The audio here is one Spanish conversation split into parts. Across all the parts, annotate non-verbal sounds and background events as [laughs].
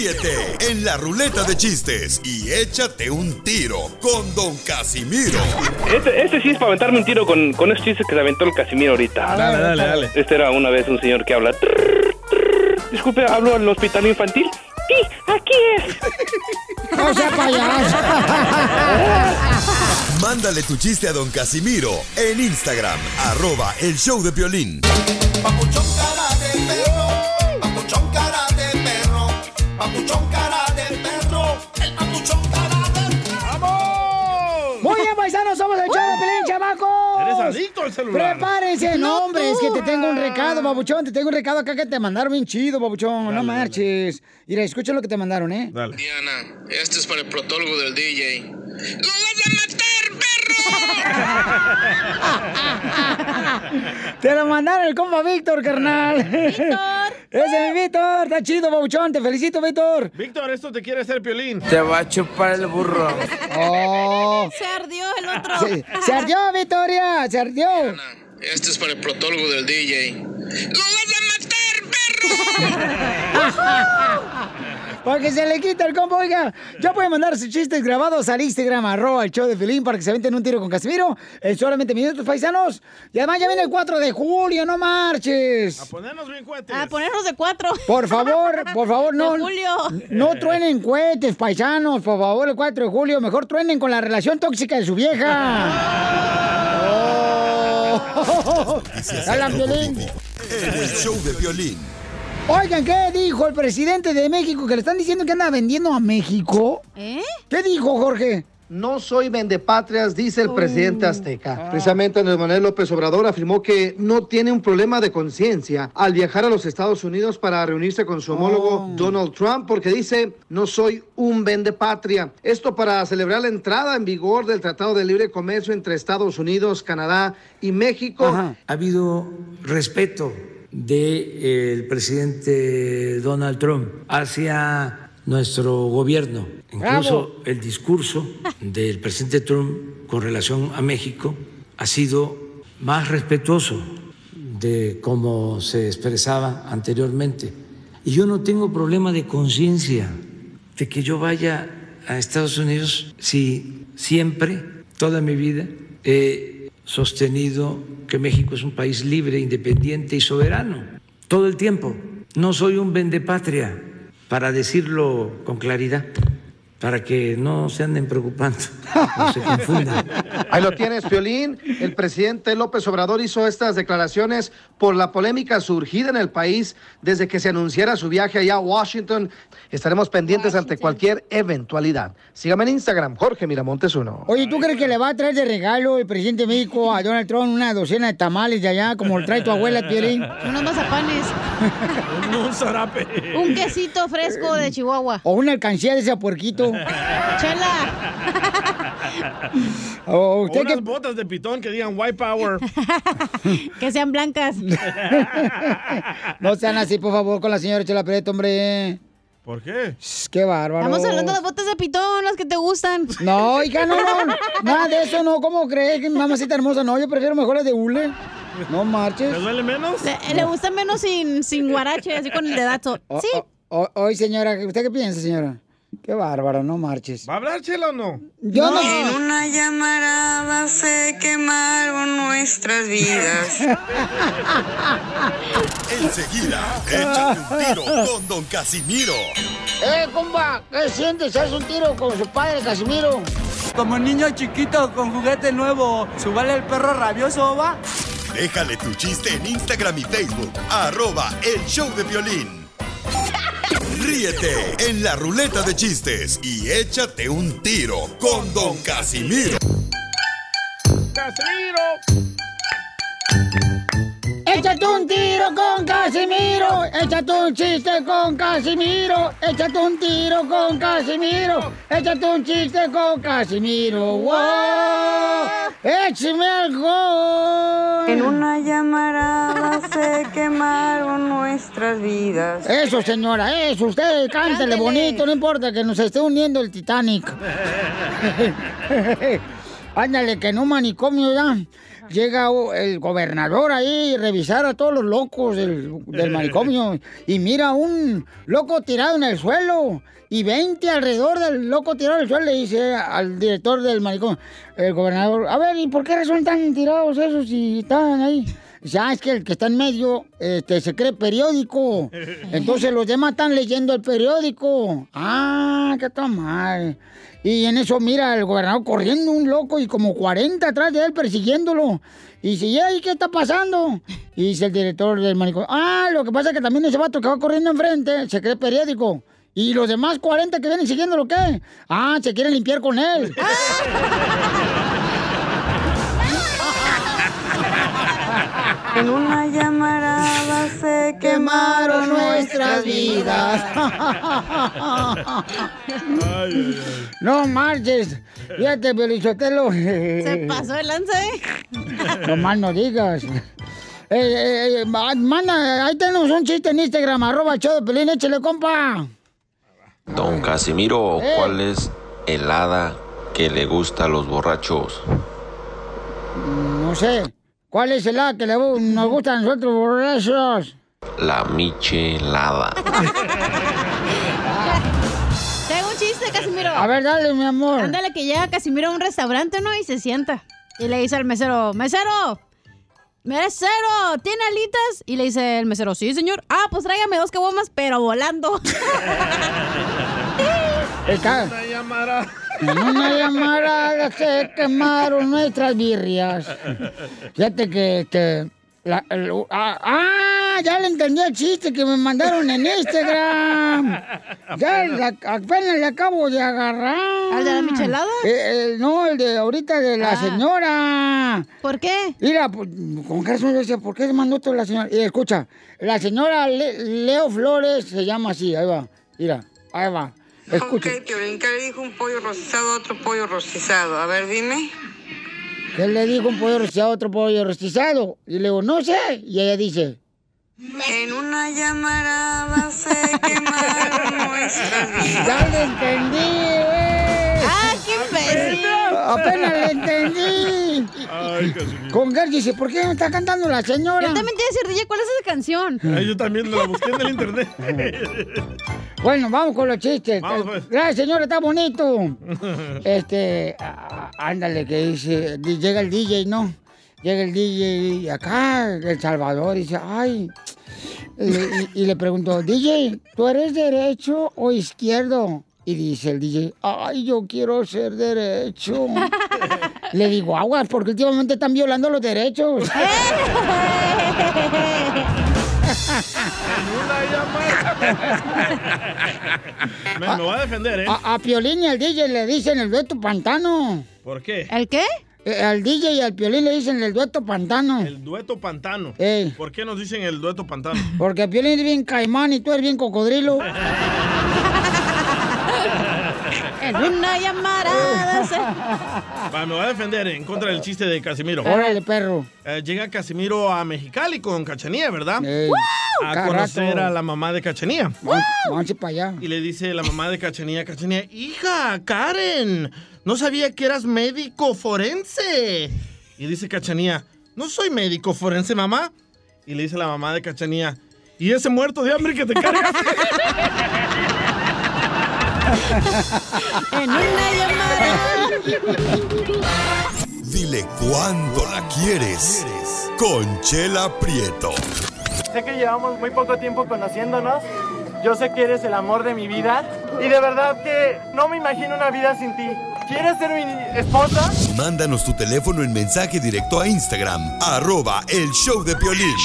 Ríete en la ruleta de chistes y échate un tiro con Don Casimiro. Este, este sí es para aventarme un tiro con, con esos chistes que se aventó el Casimiro ahorita. Dale, dale, dale. Este era una vez un señor que habla. "Trrr, trrr". Disculpe, ¿hablo al hospital infantil? Sí, aquí es. No sea payaso. [laughs] Mándale tu chiste a Don Casimiro en Instagram, arroba el show de violín. Adicto al celular. Prepárense, no, hombre, es que te tengo un recado, babuchón. Te tengo un recado acá que te mandaron bien chido, babuchón. no Dale, marches. Mira, escucha lo que te mandaron, ¿eh? Dale. Diana, este es para el protólogo del DJ. ¡Lo vas a matar, Te lo mandaron el compa Víctor, carnal. Víctor. Ese es mi Víctor. Está chido, babuchón. Te felicito, Víctor. Víctor, esto te quiere hacer piolín. Te va a chupar el burro. Oh. Se ardió el otro. Se, se ardió, Victoria. Se ardió. Este es para el protólogo del DJ. ¡Lo vas a matar, perro! [laughs] Para que se le quita el combo, oiga. Ya pueden mandar sus chistes grabados al Instagram, arroba el show de Felín, para que se aventen un tiro con Casimiro en solamente minutos, paisanos. Y además ya viene el 4 de julio, no marches. A ponernos bien cuentes. A ponernos de cuatro. Por favor, por favor, [laughs] no. De julio. No truenen cohetes, paisanos, por favor, el 4 de julio. Mejor truenen con la relación tóxica de su vieja. [laughs] Oh. En el show de violín. Oigan, ¿qué dijo el presidente de México? Que le están diciendo que anda vendiendo a México. ¿Eh? ¿Qué dijo, Jorge? No soy vendepatrias, dice el presidente azteca. Precisamente Andrés Manuel López Obrador afirmó que no tiene un problema de conciencia al viajar a los Estados Unidos para reunirse con su homólogo Donald Trump, porque dice, no soy un vendepatria. Esto para celebrar la entrada en vigor del Tratado de Libre Comercio entre Estados Unidos, Canadá y México. Ajá. Ha habido respeto del presidente Donald Trump hacia nuestro gobierno. Incluso el discurso del presidente Trump con relación a México ha sido más respetuoso de cómo se expresaba anteriormente. Y yo no tengo problema de conciencia de que yo vaya a Estados Unidos si siempre, toda mi vida, sostenido que México es un país libre, independiente y soberano. Todo el tiempo. No soy un vendepatria, para decirlo con claridad, para que no se anden preocupando, no se confundan. [laughs] Ahí lo tienes, Piolín. El presidente López Obrador hizo estas declaraciones por la polémica surgida en el país desde que se anunciara su viaje allá a Washington. Estaremos pendientes ante cualquier eventualidad. Sígame en Instagram, Jorge Miramontes uno. Oye, ¿tú crees que le va a traer de regalo el presidente de México a Donald Trump una docena de tamales de allá, como lo trae tu abuela, Piolín? Unos mazapanes. [laughs] Un, zarape. Un quesito fresco de Chihuahua. O una alcancía de ese puerquito. Chela. O O usted unas que... botas de pitón que digan white power. [laughs] Que sean blancas. [laughs] No sean así, por favor, con la señora Chela Prieto, hombre. ¿Por qué? Shh, Qué bárbaro. Estamos hablando de botas de pitón, las que te gustan. No, hija, no, no. Nada de eso, no. ¿Cómo crees que mi mamacita hermosa? No, yo prefiero mejor las de hule. No marches. ¿Te duele menos? Le, le gustan menos sin, sin guarache, así con el dedazo. O- Sí. o- o- Oye, señora, ¿usted qué piensa, señora? Qué bárbaro, no marches. ¿Va a hablar Chela o no? Yo no. En una llamarada se quemaron nuestras vidas. [laughs] Enseguida, échate un tiro con Don Casimiro. ¡Eh, compa! ¿Qué sientes? ¿Haz un tiro con su padre, Casimiro? Como niño chiquito con juguete nuevo, ¿subale el perro rabioso, va? Déjale tu chiste en Instagram y Facebook, arroba el show de violín. Ríete en la ruleta de chistes y échate un tiro con Don Casimiro. ¡Casimiro! Échate un tiro con Casimiro. Échate un chiste con Casimiro. Échate un tiro con Casimiro. Échate un chiste con Casimiro. ¡Wow! ¡Échame algo! En una llamarada se [laughs] quemaron nuestras vidas. Eso, señora, eso. Usted cántele bonito, no importa que nos esté hundiendo el Titanic. [laughs] Ándale, que en un manicomio ya llega el gobernador ahí revisar a todos los locos del, del manicomio y mira un loco tirado en el suelo y 20 alrededor del loco tirado en el suelo le dice al director del manicomio, el gobernador, a ver, ¿y por qué resultan tirados esos si están ahí? Ya es que el que está en medio este, se cree periódico. [laughs] Entonces los demás están leyendo el periódico. Ah, qué tal mal. Y en eso mira el gobernador corriendo un loco y como 40 atrás de él persiguiéndolo. Y dice, ¿y qué está pasando? Y dice el director del manicomio, ah, lo que pasa es que también ese vato que va corriendo enfrente se cree periódico. ¿Y los demás 40 que vienen siguiéndolo qué? Ah, se quieren limpiar con él. [laughs] En una llamarada se quemaron nuestras vidas. No marches. Fíjate, Pelichotelo. Se pasó el lance, ¿eh? No mal no digas. Eh, eh, eh, ma- manda, ahí tenemos un chiste en Instagram, arroba el show de Pelín, échale, compa. Don Casimiro, Eh. ¿cuál es el hada que le gusta a los borrachos? No sé. ¿Cuál es el A que le nos [laughs] gusta a nosotros, borrachos? La michelada. [laughs] Tengo un chiste, Casimiro. A ver, dale, mi amor. Ándale, que llega Casimiro a un restaurante, ¿no? Y se sienta. Y le dice al mesero, mesero, mesero, ¿tiene alitas? Y le dice el mesero, sí, señor. Ah, pues tráigame dos caguamas, pero volando. [laughs] Una llamada. En una llamarada se quemaron nuestras birrias. Fíjate que, la- el- ah, ah, ya le entendí el chiste que me mandaron en Instagram. Ya la- apenas le acabo de agarrar. ¿Al de la michelada? Eh, eh, no, el de ahorita de la Ah. señora. ¿Por qué? Mira, pues, con qué razón yo decía, ¿por qué mandó toda la señora? Y escucha, la señora Le- Leo Flores se llama así, ahí va. Mira, ahí va. Escucha. Ok, Piolín, ¿qué le dijo un pollo rostizado a otro pollo rostizado? A ver, dime. ¿Qué le dijo un pollo rostizado a otro pollo rostizado? Y le digo, no sé. Y ella dice, En una llamarada se quemaron [laughs] nuestras vidas. ya le entendí, güey. Apenas le entendí. Ay, Casimiro. Con Gert dice, ¿por qué me está cantando la señora? Yo también te iba a decir, DJ, ¿cuál es esa canción? Ay, yo también la busqué en el internet. [laughs] Bueno, vamos con los chistes. Vamos, pues. Gracias, señora, está bonito. [laughs] Este, ándale, que dice, di- llega el DJ, ¿no? Llega el DJ y acá, El Salvador, y dice, ay. Y, y- y le pregunto, DJ, ¿tú eres derecho o izquierdo? Y dice el DJ, ay, yo quiero ser derecho. [laughs] Le digo, aguas, porque últimamente están violando los derechos. [laughs] [laughs] Me, me voy a defender, ¿eh? A, a Piolín y al DJ le dicen el dueto pantano. ¿Por qué? ¿El qué? Eh, al DJ y al Piolín le dicen el dueto pantano. El dueto pantano. Ey. ¿Por qué nos dicen el dueto pantano? Porque Piolín es bien caimán y tú eres bien cocodrilo. En una llamarada se... [laughs] Va, me voy a defender en contra del chiste de Casimiro. Órale, perro. Eh, llega Casimiro a Mexicali con Cachanía, ¿verdad? Ey, A conocer a la mamá de Cachanía. Vamos, vamos para allá. Y le dice la mamá de Cachanía, Cachanía, hija, Karen, no sabía que eras médico forense. Y dice Cachanía, no soy médico forense, mamá. Y le dice la mamá de Cachanía, ¿y ese muerto de hambre que te cargas? [laughs] En una llamada. Dile cuándo la quieres. Conchela Prieto. Sé que llevamos muy poco tiempo conociéndonos. Yo sé que eres el amor de mi vida. Y de verdad que no me imagino una vida sin ti. ¿Quieres ser mi esposa? Mándanos tu teléfono en mensaje directo a Instagram, arroba el show de Piolín.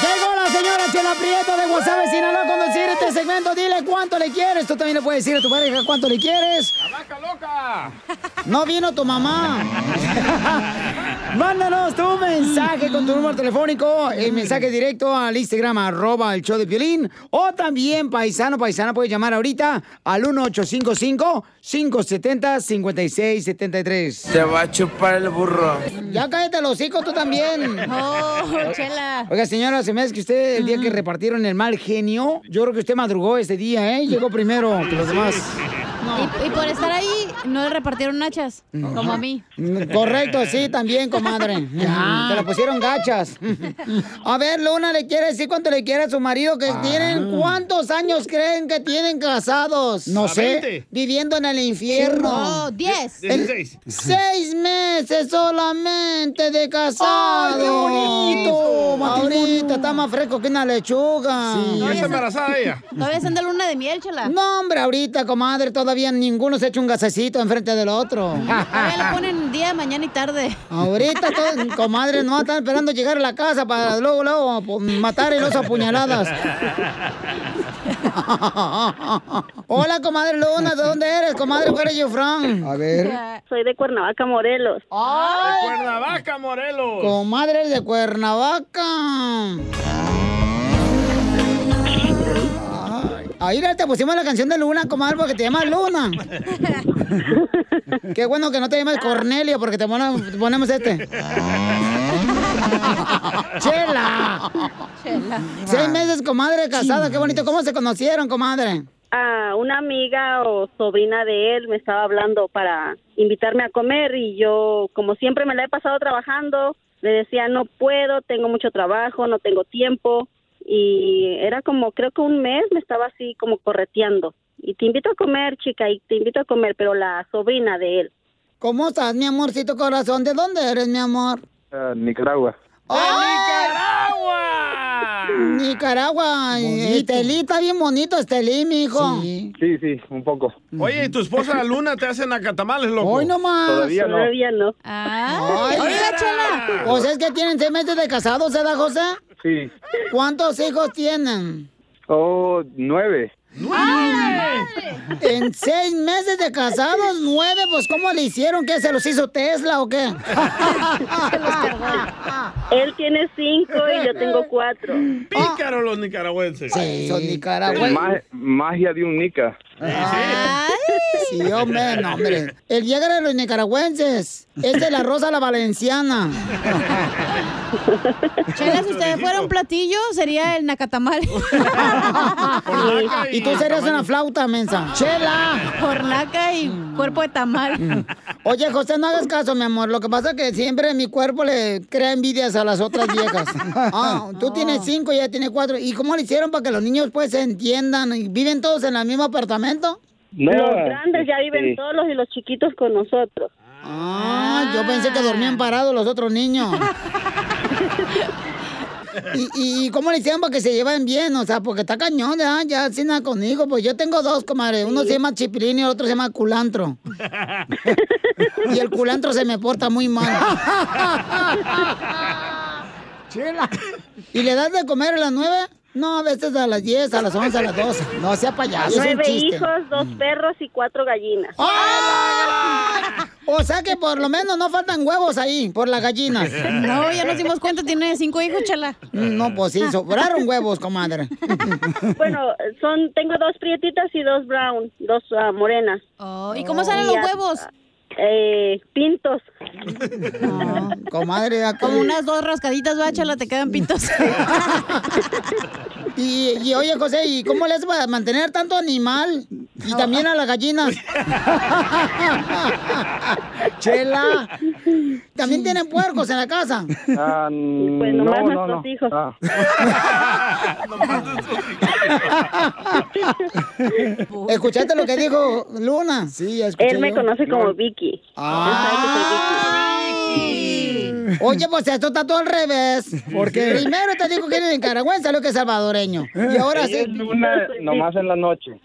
Llegó la señora Chela Prieto de Guasave, Sinaloa, con decir este segmento. Dile cuánto le quieres. Tú también le puedes decir a tu pareja cuánto le quieres. ¡La vaca loca! No vino tu mamá. [laughs] Mándanos tu mensaje con tu número telefónico, el mensaje directo al Instagram, arroba el show de Piolín. O también, paisano, paisana, puede llamar ahorita al 1855-570-5673. Te va a chupar el burro. Ya cállate los hocico tú también. [laughs] Oh, chela. Oiga, señora, se me hace que usted el día que repartieron el mal genio, yo creo que usted madrugó ese día, ¿eh? Llegó primero que los demás. Y, y por estar ahí, no le repartieron nachas, como a mí. Mm, Correcto, sí, también, comadre. Ya. [laughs] Te la pusieron gachas. A ver, Luna le quiere decir cuánto le quiere a su marido que tienen. ¿Cuántos años creen que tienen casados? No A sé. 20. Viviendo en el infierno. Oh, 10. El- 16. Seis meses solamente de casado. Ay, qué bonito. Ahorita está más fresco que una lechuga. ¿No está embarazada ella? Todavía está en luna de miel, chala. No, hombre, ahorita, comadre, todavía ninguno se echa un gasecito enfrente del otro. [laughs] Todavía le ponen día, mañana y tarde. Ahorita, todo, comadre, no están esperando llegar a la casa para luego, luego po- matar y los apuñaladas. [laughs] Hola, comadre Luna, ¿de dónde eres, comadre? Where are you from? A ver. Soy de Cuernavaca, Morelos. De Cuernavaca, Morelos. Comadre de Cuernavaca. Ahí te pusimos la canción de Luna, comadre, porque te llamas Luna. [laughs] Qué bueno que no te llamas Cornelio, porque te ponemos, te ponemos este. [laughs] ¡Chela! Seis meses, comadre, casada. Qué bonito. ¿Cómo se conocieron, comadre? Ah, una amiga o sobrina de él me estaba hablando para invitarme a comer y yo, como siempre me la he pasado trabajando, le decía no puedo, tengo mucho trabajo, no tengo tiempo y era como creo que un mes me estaba así como correteando y te invito a comer, chica, y te invito a comer, pero la sobrina de él. ¿Cómo estás, mi amorcito corazón? ¿De dónde eres, mi amor? Ah, Nicaragua. ¡Nicaragua! [laughs] Nicaragua. Y Estelí está bien bonito, Estelí, mi hijo. Sí, sí, un poco. Oye, ¿y tu esposa la luna te hace nacatamales, loco? Hoy nomás. Todavía no. Todavía no. Ay, chala. Pues es que tienen seis meses de casados, ¿verdad, José? Sí. ¿Cuántos hijos tienen? Oh, nueve. En seis meses de casados, nueve, pues ¿cómo le hicieron? ¿Qué? ¿Se los hizo Tesla o qué? [laughs] Él tiene cinco y yo tengo cuatro. Pícaros los nicaragüenses. Sí, son Es nicaragüenses. ma- magia de un nica. Sí, hombre, no, hombre. El Viagra de los nicaragüenses. Es de la rosa a la valenciana. Chela, si usted fuera un platillo, sería el nacatamal. Y tú serías una flauta, mensa. ¡Chela! Hornaca y cuerpo de tamal. Oye, José, no hagas caso, mi amor. Lo que pasa es que siempre mi cuerpo le crea envidias a las otras viejas. Ah, tú tienes cinco y ella tiene cuatro. ¿Y cómo le hicieron para que los niños pues se entiendan? ¿Y ¿Viven todos en el mismo apartamento? No, los grandes ya viven sí. solos y los chiquitos con nosotros. Ah, yo pensé que dormían parados los otros niños. [laughs] ¿Y, y cómo le hicieron para que se lleven bien? O sea, porque está cañón, ya, ya, sin nada conmigo. Pues yo tengo dos, comadre. Uno se llama Chipilín y el otro se llama Culantro. [laughs] y el culantro se me porta muy mal. Chela. [laughs] ¿Y le das de comer a las nueve? No, a veces a las 10, a las 11, a las 12. No sea payaso, es un Nueve chiste. hijos, dos perros y cuatro gallinas. ¡Ay! O sea que por lo menos no faltan huevos ahí, por las gallinas. No, ya nos dimos cuenta, tiene cinco hijos, chala. No, pues sí, sobraron huevos, comadre. Bueno, son, tengo dos prietitas y dos brown, dos ah, morenas. Oh, ¿Y cómo salen los Y, ah, huevos? Eh, pintos. No, comadre, [laughs] acá- Como unas dos rascaditas, va, chala, te quedan pintos. [laughs] Y, y oye, José, ¿y cómo le haces para mantener tanto animal? Y también a las gallinas. [laughs] Chela. ¿También tienen puercos en la casa? Ah, Pues no, nomás no, nuestros no. hijos. Ah, ¿Escuchaste lo que dijo Luna? Sí, ya escuché Él me yo. conoce como Vicky. Ay. Oye, pues esto está todo al revés. Porque primero te dijo que eres nicaragüense, lo que es salvadoreño. Y ahora ella sí. es luna nomás en la noche.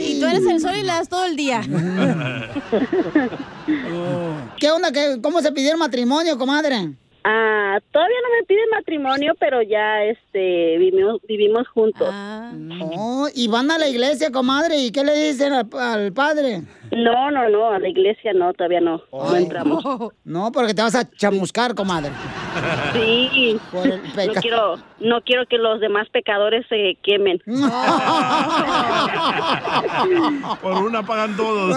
Y tú eres el sol y le das todo el día. [laughs] ¿Qué onda? ¿Qué, ¿Cómo se pidieron matrimonio, comadre? Ah, todavía no me piden matrimonio, pero ya este vivimos, vivimos juntos. Oh, y van a la iglesia, comadre. ¿Y qué le dicen al, al padre? No, no, no, a la iglesia no, todavía no. No entramos. No, porque te vas a chamuscar, comadre. Sí. Por el No quiero, no quiero que los demás pecadores se quemen. [laughs] Por una pagan todos.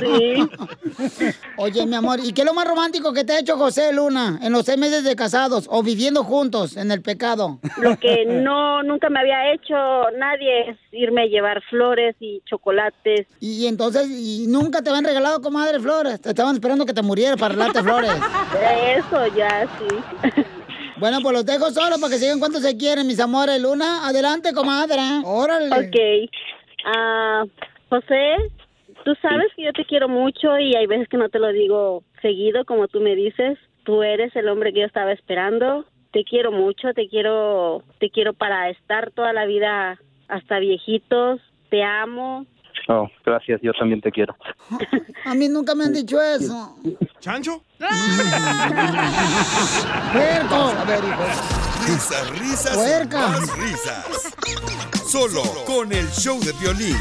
Sí. Oye, mi amor, ¿y qué es lo más romántico que te ha hecho José Luna en los seis meses de casados o viviendo juntos en el pecado? Lo que [laughs] no, nunca me había hecho nadie es irme a llevar flores y chocolates. Y entonces, ¿y nunca te habían regalado, comadre, flores? Te estaban esperando que te murieras para regalarte flores. [laughs] Eso ya, sí. [laughs] Bueno, pues los dejo solo para que sigan cuánto se quieren, mis amores. Luna, adelante, comadre. Órale. Ok. Ah, José, tú sabes que yo te quiero mucho y hay veces que no te lo digo seguido, como tú me dices. Tú eres el hombre que yo estaba esperando. Te quiero mucho, te quiero, te quiero para estar toda la vida hasta viejitos. Te amo. Oh, gracias, yo también te quiero. A mí nunca me han dicho eso. ¿Chancho? [laughs] ¡Puerco! A ver, hijo. Risas, risas, más risas. Solo con el show de violín.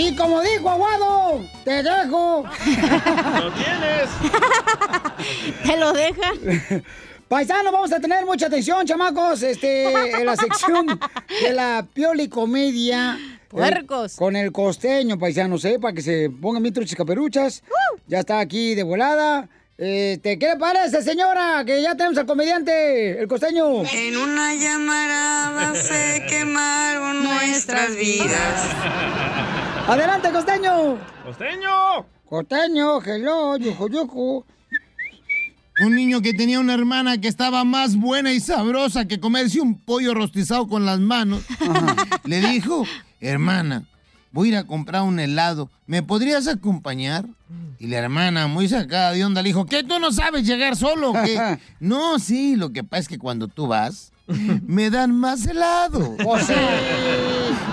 Y como dijo Aguado, te dejo. ¡Lo tienes! [laughs] ¿Te lo deja? [laughs] Paisano, vamos a tener mucha atención, chamacos, este, en la sección de la pioli comedia. Puercos. Eh, con el costeño, paisanos, ¿eh? Para que se pongan mis truchas caperuchas. Ya está aquí de volada. Este, ¿qué le parece, señora? Que ya tenemos al comediante, el costeño. En una llamarada se quemaron [laughs] nuestras vidas. Adelante, costeño. ¡Costeño! Costeño, hello, yuju, yuju. Un niño que tenía una hermana que estaba más buena y sabrosa que comerse un pollo rostizado con las manos. Le dijo, hermana, voy a ir a comprar un helado. ¿Me podrías acompañar? Y la hermana, muy sacada de onda, le dijo, ¿qué? ¿Tú no sabes llegar solo? o qué?" no, sí, lo que pasa es que cuando tú vas, me dan más helado. Sí.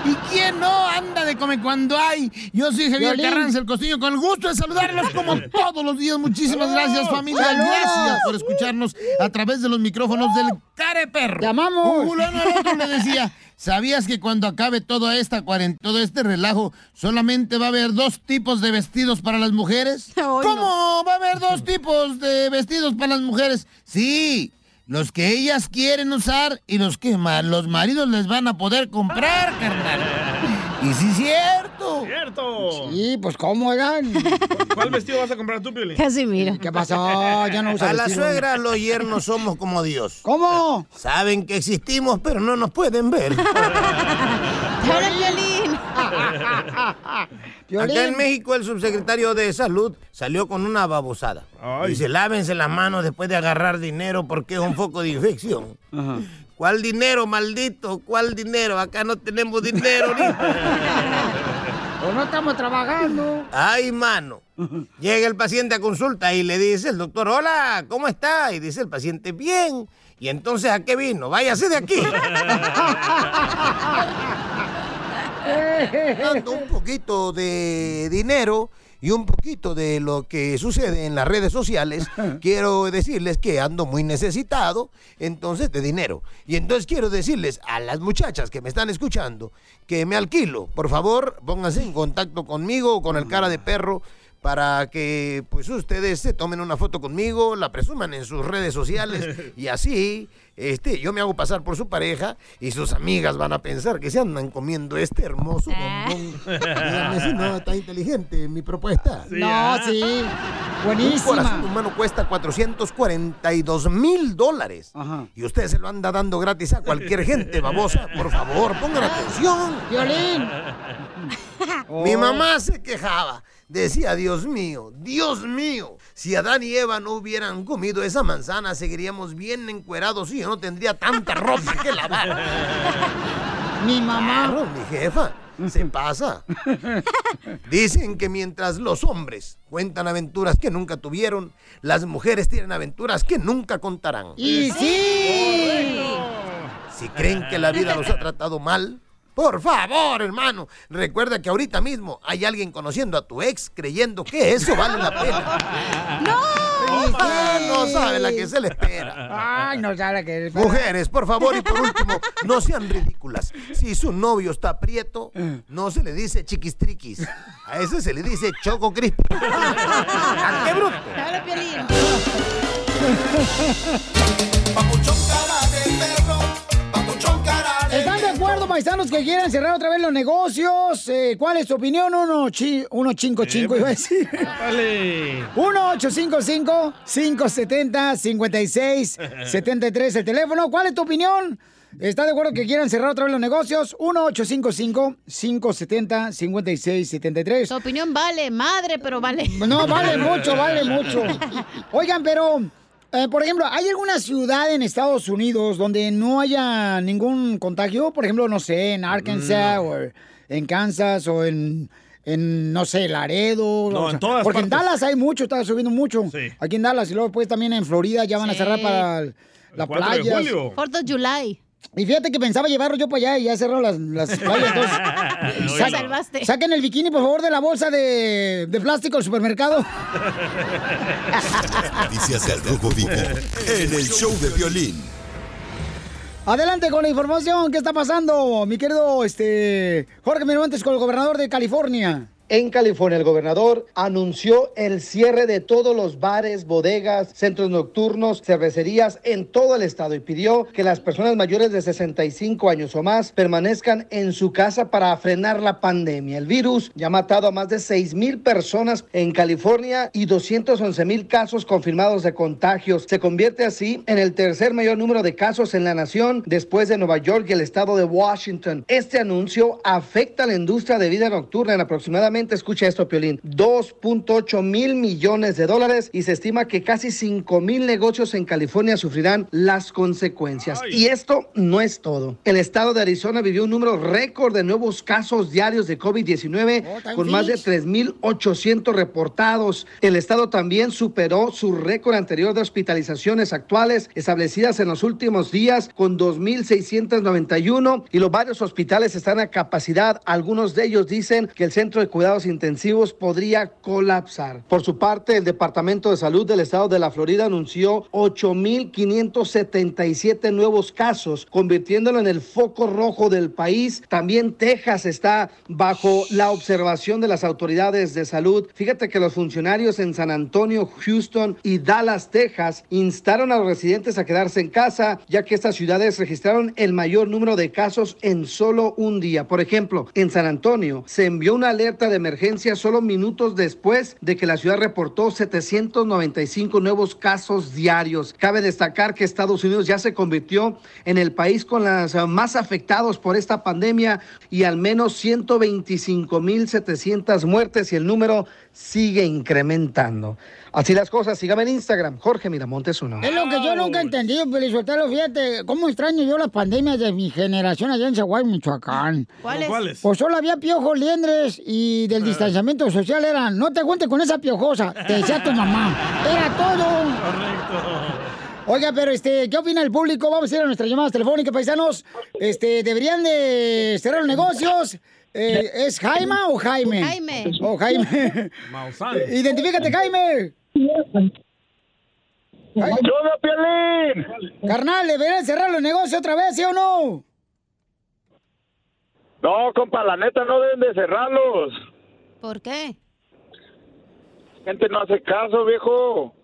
¿Y quién no anda de comer cuando hay? Yo soy Javier. Carranza, el costeño, con el gusto de saludarlos como todos los días. Muchísimas gracias, familia. Gracias por escucharnos a través de los micrófonos del Care Perro. ¡Llamamos! Un fulano al otro le decía, ¿sabías que cuando acabe toda esta cuarentena, todo este relajo, solamente va a haber dos tipos de vestidos para las mujeres? ¿Cómo va a haber dos tipos de vestidos para las mujeres? Sí, los que ellas quieren usar y los que los maridos les van a poder comprar, carnal. Y sí, cierto. ¡Cierto! Sí, pues ¿cómo eran? ¿Cuál vestido vas a comprar tú, Piolín? Casi mira. ¿Qué pasó? Ya no usa A la suegra, los yernos somos como Dios. ¿Cómo? Saben que existimos, pero no nos pueden ver. [laughs] [laughs] Acá en México el subsecretario de Salud salió con una babosada. Dice, lávense las manos después de agarrar dinero porque es un foco de infección. ¿Cuál dinero, maldito? ¿Cuál dinero? Acá no tenemos dinero. ni- [laughs] O no estamos trabajando. Ay, mano. Llega el paciente a consulta y le dice el doctor, hola, ¿cómo está? Y dice el paciente, bien. Y entonces, ¿a qué vino? Váyase de aquí. [laughs] Dando un poquito de dinero y un poquito de lo que sucede en las redes sociales, [laughs] quiero decirles que ando muy necesitado, entonces, de dinero. Y entonces quiero decirles a las muchachas que me están escuchando que me alquilo. Por favor, pónganse en contacto conmigo o con el cara de perro para que pues ustedes se tomen una foto conmigo, la presuman en sus redes sociales [laughs] y así este yo me hago pasar por su pareja y sus amigas van a pensar que se andan comiendo este hermoso bombón. [laughs] Díganme si no está inteligente mi propuesta. No, sí. Un Buenísima. corazón humano cuesta 442 mil dólares. Y usted se lo anda dando gratis a cualquier gente, babosa. Por favor, pongan atención. Violín. Mi mamá se quejaba. Decía, Dios mío, Dios mío, si Adán y Eva no hubieran comido esa manzana, seguiríamos bien encuerados y yo no tendría tanta ropa que lavar. [laughs] Mi mamá. Claro, mi jefa, se pasa. Dicen que mientras los hombres cuentan aventuras que nunca tuvieron, las mujeres tienen aventuras que nunca contarán. Y sí. Si creen que la vida los ha tratado mal, por favor, hermano, recuerda que ahorita mismo hay alguien conociendo a tu ex creyendo que eso vale la pena. [laughs] ¡No! Ah, no sabe la que se le espera. Ay, no sabe que Mujeres, por favor, y por último, no sean ridículas. Si su novio está prieto, no se le dice chiquistriquis. A ese se le dice choco crispy. ¿A [laughs] qué bruto? ¡Hola, [laughs] paisanos que quieran cerrar otra vez los negocios. Eh, ¿Cuál es tu opinión? Uno, chi, uno cinco, cinco, iba a decir. Vale. 1-855-570-5673 [laughs] el teléfono. ¿Cuál es tu opinión? ¿Estás de acuerdo que quieran cerrar otra vez los negocios? 1-855-570-5673. Tu opinión vale, madre, pero vale. No, vale mucho, vale mucho. [laughs] Oigan, pero, eh, por ejemplo, ¿hay alguna ciudad en Estados Unidos donde no haya ningún contagio? Por ejemplo, no sé, en Arkansas o en Kansas o en, en, no sé, Laredo. No, o en todas Porque en. Dallas hay mucho, está subiendo mucho. Sí. Aquí en Dallas y luego después también en Florida ya van a cerrar para la 4 de playa. julio. Fourth of July. Y fíjate que pensaba llevarlo yo para allá y ya cerró las, las [laughs] playas. entonces, sa- salvaste. Saquen el bikini, por favor, de la bolsa de, de plástico del supermercado. Noticias del Rojo Vivo en el show de violín. Adelante con la información. ¿Qué está pasando, mi querido este, Jorge Miramontes, con el gobernador de California? En California, el gobernador anunció el cierre de todos los bares, bodegas, centros nocturnos, cervecerías en todo el estado y pidió que las personas mayores de 65 años o más permanezcan en su casa para frenar la pandemia. El virus ya ha matado a más de 6 mil personas en California y 211 mil casos confirmados de contagios. Se convierte así en el tercer mayor número de casos en la nación después de Nueva York y el estado de Washington. Este anuncio afecta a la industria de vida nocturna en aproximadamente, escucha esto, Piolín, 2.8 mil millones de dólares y se estima que casi 5 mil negocios en California sufrirán las consecuencias. Y esto no es todo. El estado de Arizona vivió un número récord de nuevos casos diarios de COVID-19 con más de 3.800 reportados. El estado también superó su récord anterior de hospitalizaciones actuales establecidas en los últimos días con 2.691 y los varios hospitales están a capacidad. Algunos de ellos dicen que el centro de intensivos podría colapsar. Por su parte, el Departamento de Salud del estado de la Florida anunció 8.577 nuevos casos, convirtiéndolo en el foco rojo del país. También Texas está bajo la observación de las autoridades de salud. Fíjate que los funcionarios en San Antonio, Houston y Dallas, Texas, instaron a los residentes a quedarse en casa, ya que estas ciudades registraron el mayor número de casos en solo un día. Por ejemplo, en San Antonio se envió una alerta de emergencia solo minutos después de que la ciudad reportó 795 nuevos casos diarios. Cabe destacar que Estados Unidos ya se convirtió en el país con las eh, más afectados por esta pandemia y al menos 125.700 muertes y el número sigue incrementando. Así las cosas, sígame en Instagram, Jorge Miramontes uno. Es lo que yo nunca he entendido, Pelizotelo, fíjate, cómo extraño yo las pandemias de mi generación allá en Zaguay, Michoacán. ¿Cuáles? ¿Cuáles? Pues solo había piojos, liendres y del distanciamiento social era, no te cuentes con esa piojosa, te decía tu mamá. Era todo. Correcto. Oiga, pero este, ¿qué opina el público? Vamos a ir a nuestras llamadas telefónicas, paisanos. Este, ¿deberían de cerrar los negocios? Eh, ¿Es Jaime o Jaime? Jaime. Oh, Jaime. Maussan. [laughs] Identifícate, Jaime. ¡Hola, Piolín! Carnal, ¿deberían cerrar los negocios otra vez, sí o no? No, compa, la neta no deben de cerrarlos. ¿Por qué? Gente no hace caso, viejo.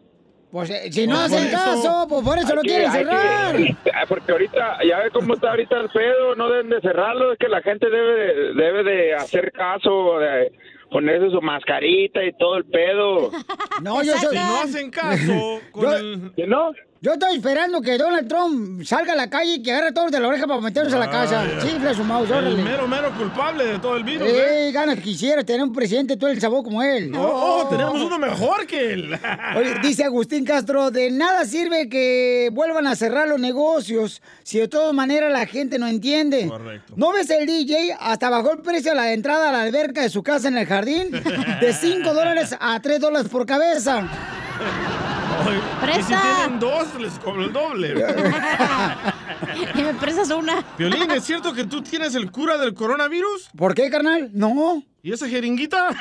Pues eh, si no Pues hacen caso, pues por eso Hay lo que- quieren que- cerrar. Porque ahorita, ya ve cómo está ahorita el pedo, no deben de cerrarlo, es que la gente debe de, debe de hacer caso, de ponerse su mascarita y todo el pedo. [laughs] No, yo soy... Si no hacen caso con Yo- el... ¿Que no? Yo estoy esperando que Donald Trump salga a la calle y que agarre a todos de la oreja para meternos a la casa. Vaya. Chifle su mouse, El órale. mero, mero culpable de todo el virus, ¿eh? Eh, ganas quisiera tener un presidente todo el sabor como él. Oh, oh, tenemos uno mejor que él. [laughs] Oye, dice Agustín Castro, de nada sirve que vuelvan a cerrar los negocios si de todas maneras la gente no entiende. Correcto. ¿No ves el DJ? Hasta bajó el precio de la entrada a la alberca de su casa en el jardín de 5 dólares a 3 dólares por cabeza. [laughs] Ay, Y si ¡Presta! tienen dos, les cobro el doble. [laughs] y me prestas una. Violín, ¿es cierto que tú tienes el cura del coronavirus? ¿Por qué, carnal? No. ¿Y esa jeringuita? [laughs]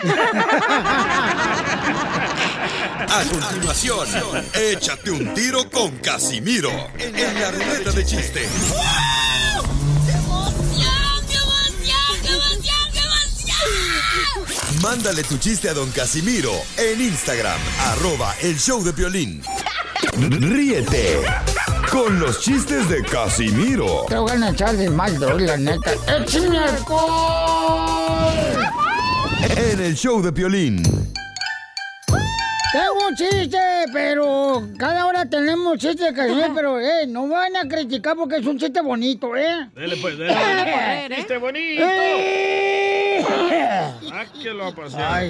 A continuación, échate un tiro con Casimiro en la ruleta de chiste. Mándale tu chiste a don Casimiro en Instagram, arroba el show de violín. Ríete con los chistes de Casimiro. Te voy a echar de mal, la neta. ¡Échame alcohol! En el show de Piolín. Tengo un chiste, pero cada hora tenemos chiste de Casimiro, pero eh, no van a criticar porque es un chiste bonito, ¿eh? Dele pues, dele. Eh. ¡Chiste bonito! Eh. Sáquelo a pasear. Ay.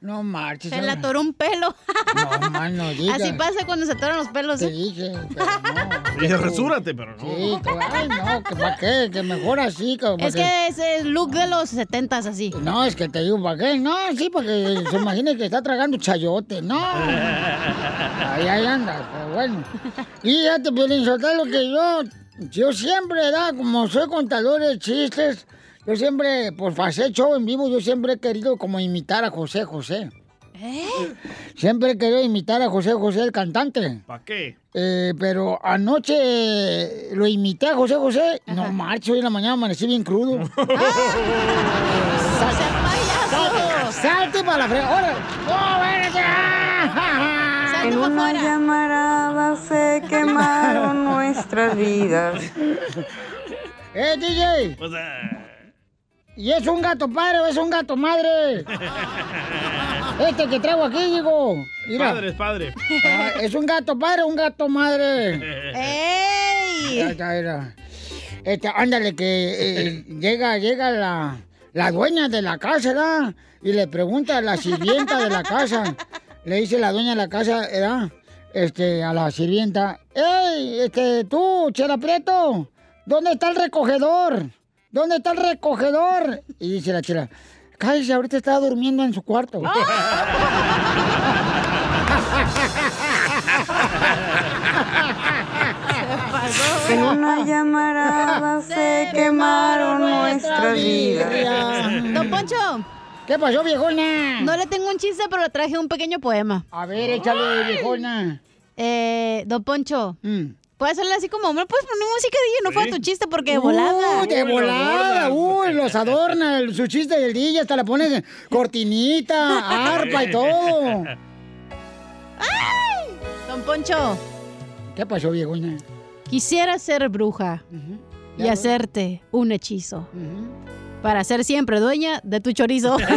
No marches. Se le atoró un pelo. No, man, no digas. Así pasa cuando se atoran los pelos. Te ¿eh? dije, pero no. Dije, resúrate, pero no. Sí, que, ay, no, que para qué, que mejor así. Que, Es que es el look de los setentas así. No, es que te digo, ¿para qué? No, sí, porque se imagina que está tragando chayote. No. Ahí, ahí anda, pero bueno. Y ya te Piolín Sotelo, que yo, yo siempre, da, como soy contador de chistes, yo siempre, por hacer show en vivo, yo siempre he querido como imitar a José José. ¿Eh? Siempre he querido imitar a José José, el cantante. ¿Para qué? Eh, pero anoche lo imité a José José. No marcho, hoy en la mañana amanecí bien crudo. Salte, salte para la. ¡Órale! ¡Oh! En una llamarada se quemaron nuestras vidas. ¡Eh, DJ! ¿Y es un gato padre o es un gato madre? [laughs] Este que traigo aquí, digo. Mira. Padre es padre. Ah, ¿Es un gato padre o un gato madre? [laughs] ¡Ey! Ya está, mira. Este, ándale, que eh, llega, llega la, la dueña de la casa, ¿verdad? Y le pregunta a la sirvienta de la casa. Le dice la dueña de la casa, ¿verdad? Este, a la sirvienta. ¡Ey, este, tú, Chela Prieto! ¿Dónde está el recogedor? ¿Dónde está el recogedor? Y dice la chela, cállese, ahorita está durmiendo en su cuarto. [laughs] En una llamarada se quemaron nuestras vidas. Don Poncho. ¿Qué pasó, viejona? No le tengo un chiste, pero le traje un pequeño poema. A ver, échale, viejona. Eh, Don Poncho. Mm. Puedes hacerle así como, ¿me puedes poner música, DJ? No fue tu chiste porque de volada. Uy, de volada, uy, los adorna, el- su chiste del DJ, hasta le pone cortinita, [laughs] arpa y todo. Don Poncho. ¿Qué pasó, viejona? Quisiera ser bruja y hacerte un hechizo. Para ser siempre dueña de tu chorizo. [laughs]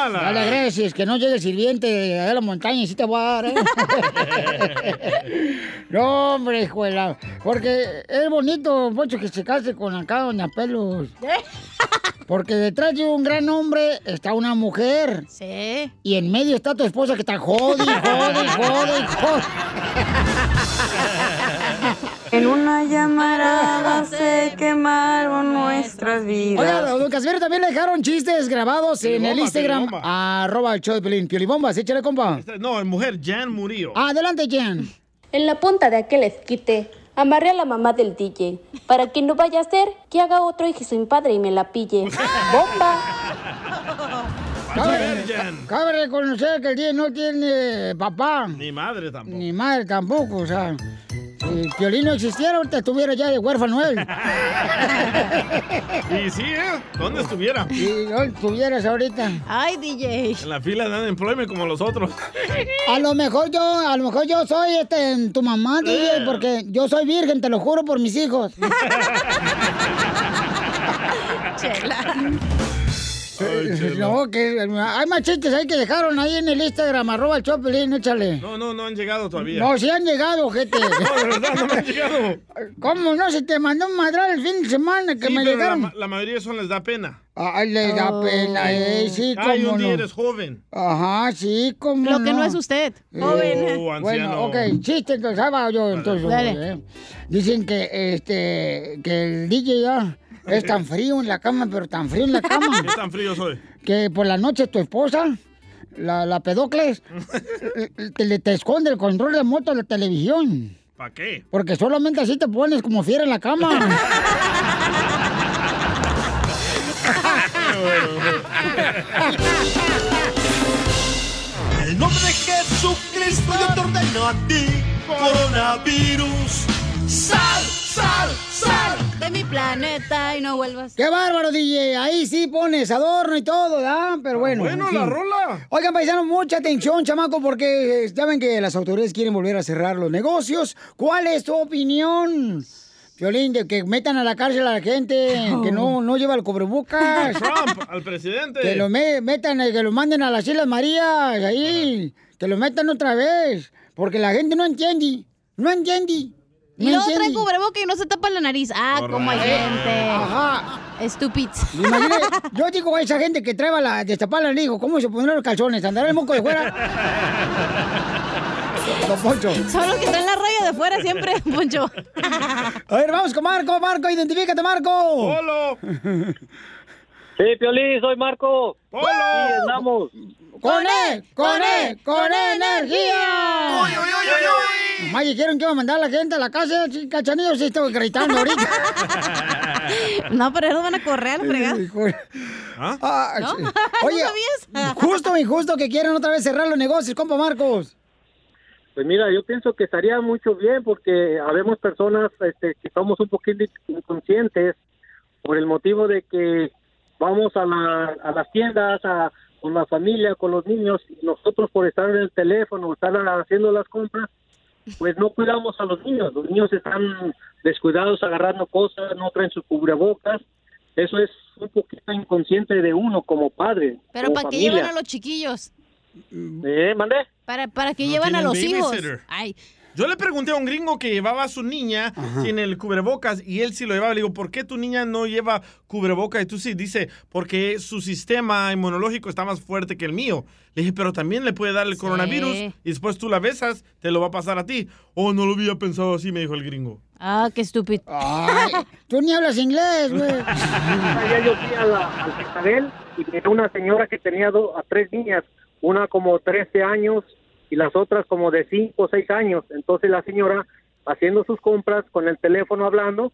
¡Tómala! Dale, gracias, que no llegue el sirviente de allá a la montaña y sí te voy a dar, ¿eh? [laughs] no, hombre, escuela. Porque es bonito, Poncho, que se case con acá, doña Pelos. [laughs] Porque detrás de un gran hombre está una mujer. Sí. Y en medio está tu esposa que está jode, jode, jode, jode. [laughs] En una llamarada se quemaron nuestras Oiga, vidas. don Casimiro también le dejaron chistes grabados en el Instagram. Arroba el show de Pelín. Piolibombas, échale, compa. Esta- No, mujer, Jan Murillo. Adelante, Jan. En la punta de aquel esquite, amarré a la mamá del DJ. Para que no vaya a ser que haga otro hijo sin padre y me la pille. [laughs] ¡Bomba! Cabe, cabe reconocer que el DJ no tiene papá. Ni madre tampoco. Ni madre tampoco, o sea. Si Piolín no existiera, ahorita estuviera ya de huérfano él. [laughs] Y sí, ¿eh? ¿Dónde estuviera? Y no estuvieras ahorita. Ay, DJ. En la fila de unemployment como los otros. A lo mejor yo, a lo mejor yo soy este tu mamá, DJ, porque yo soy virgen, te lo juro por mis hijos. [laughs] [laughs] [laughs] No, que hay más chistes ahí que dejaron ahí en el Instagram, arroba el Chopelín, échale. No, no, no han llegado todavía. No, sí han llegado, gente. [laughs] No, de verdad, no me han llegado. ¿Cómo no? Se te mandó un madral el fin de semana que Sí, me pero la, llegaron. ma- la mayoría de eso les da pena. Ay, le da pena, eh, sí, Ay, cómo un día no. eres joven. Ajá, sí, como Lo que no es usted, joven. Oh, anciano. Bueno, ok, chiste, entonces, yo, entonces. Dale. eh. Dicen que, este, que el DJ ya es tan frío en la cama, pero tan frío en la cama, [laughs] ¿Qué tan frío soy? que por la noche tu esposa, la, la pedocles, te, [laughs] le- te esconde el control remoto de la televisión. ¿Para qué? Porque solamente así te pones como fiera en la cama. [laughs] El nombre de Jesucristo yo te ordeno a ti, coronavirus, sal, sal, sal de mi planeta y no vuelvas. ¡Qué bárbaro, DJ! Ahí sí pones adorno y todo, ¿verdad? Pero bueno. bueno, en la rola. Oigan, paisanos, mucha atención, chamaco, porque eh, ya ven que las autoridades quieren volver a cerrar los negocios. ¿Cuál es tu opinión? Violín, de que metan a la cárcel a la gente que no, no lleva el cubrebocas. [laughs] Trump, al presidente. Que lo me- metan, eh, que lo manden a las Islas Marías, ahí. Que lo metan otra vez. Porque la gente no entiende. No entiende. Y No luego trae cubreboca y no se tapa la nariz. Ah, como hay gente. Ajá. Estúpido. Imagina, [laughs] yo digo a esa gente que trae la destapar la digo, ¿cómo se pondrán los calzones? ¿Andará el moco de fuera? [laughs] Don Poncho. Son los que traen la raya de fuera siempre, Poncho. A ver, vamos con Marco. Marco, identifícate, Marco. ¡Polo! [laughs] Sí, Piolín, soy Marco. ¡Polo! Sí, andamos. ¡Con él! ¡Con él! ¡Con energía! ¡Uy, uy, uy, uy, Más dijeron que iba a mandar a la gente a la casa, sí, cachanillo, sí estoy gritando ahorita. [laughs] No, pero ellos van a correr, fregado. Ah, ¿No? sí. [laughs] ¿No Oye, sabías? justo injusto que quieren otra vez cerrar los negocios, compa Marcos. Pues mira, yo pienso que estaría mucho bien porque habemos personas este, que somos un poquito inconscientes por el motivo de que vamos a, la- a las tiendas, a, con la familia, con los niños, y nosotros por estar en el teléfono, estar haciendo las compras, pues no cuidamos a los niños. Los niños están descuidados agarrando cosas, no traen sus cubrebocas. Eso es un poquito inconsciente de uno como padre. Pero como ¿para qué llevan a los chiquillos? ¿Eh, mandé? ¿Para, para qué No llevan a los hijos? Ay, Yo le pregunté a un gringo que llevaba a su niña sin el cubrebocas y él sí lo llevaba. Le digo, ¿por qué tu niña no lleva cubrebocas y tú sí? Dice, porque su sistema inmunológico está más fuerte que el mío. Le dije, pero también le puede dar el coronavirus y después tú la besas, te lo va a pasar a ti. Oh, no lo había pensado así, me dijo el gringo. Ah, qué estúpido. Ay, tú ni hablas inglés, güey. Ayer yo fui a la, al y vi una señora que tenía do- a tres niñas, una como 13 años y las otras como de 5 o 6 años. Entonces la señora haciendo sus compras con el teléfono hablando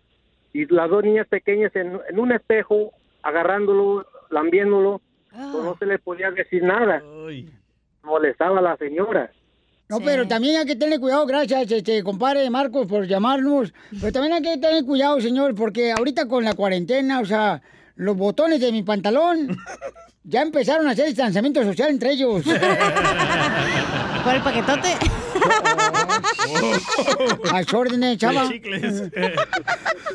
y las dos niñas pequeñas en, en un espejo agarrándolo, lambiéndolo, pues no se le podía decir nada. Molestaba a la señora. No, pero también hay que tener cuidado, gracias, este, compadre Marcos, por llamarnos. Pero también hay que tener cuidado, señor, porque ahorita con la cuarentena, o sea, los botones de mi pantalón [laughs] ya empezaron a hacer distanciamiento social entre ellos. [laughs] Por el paquetote. [laughs] A sus órdenes, chava.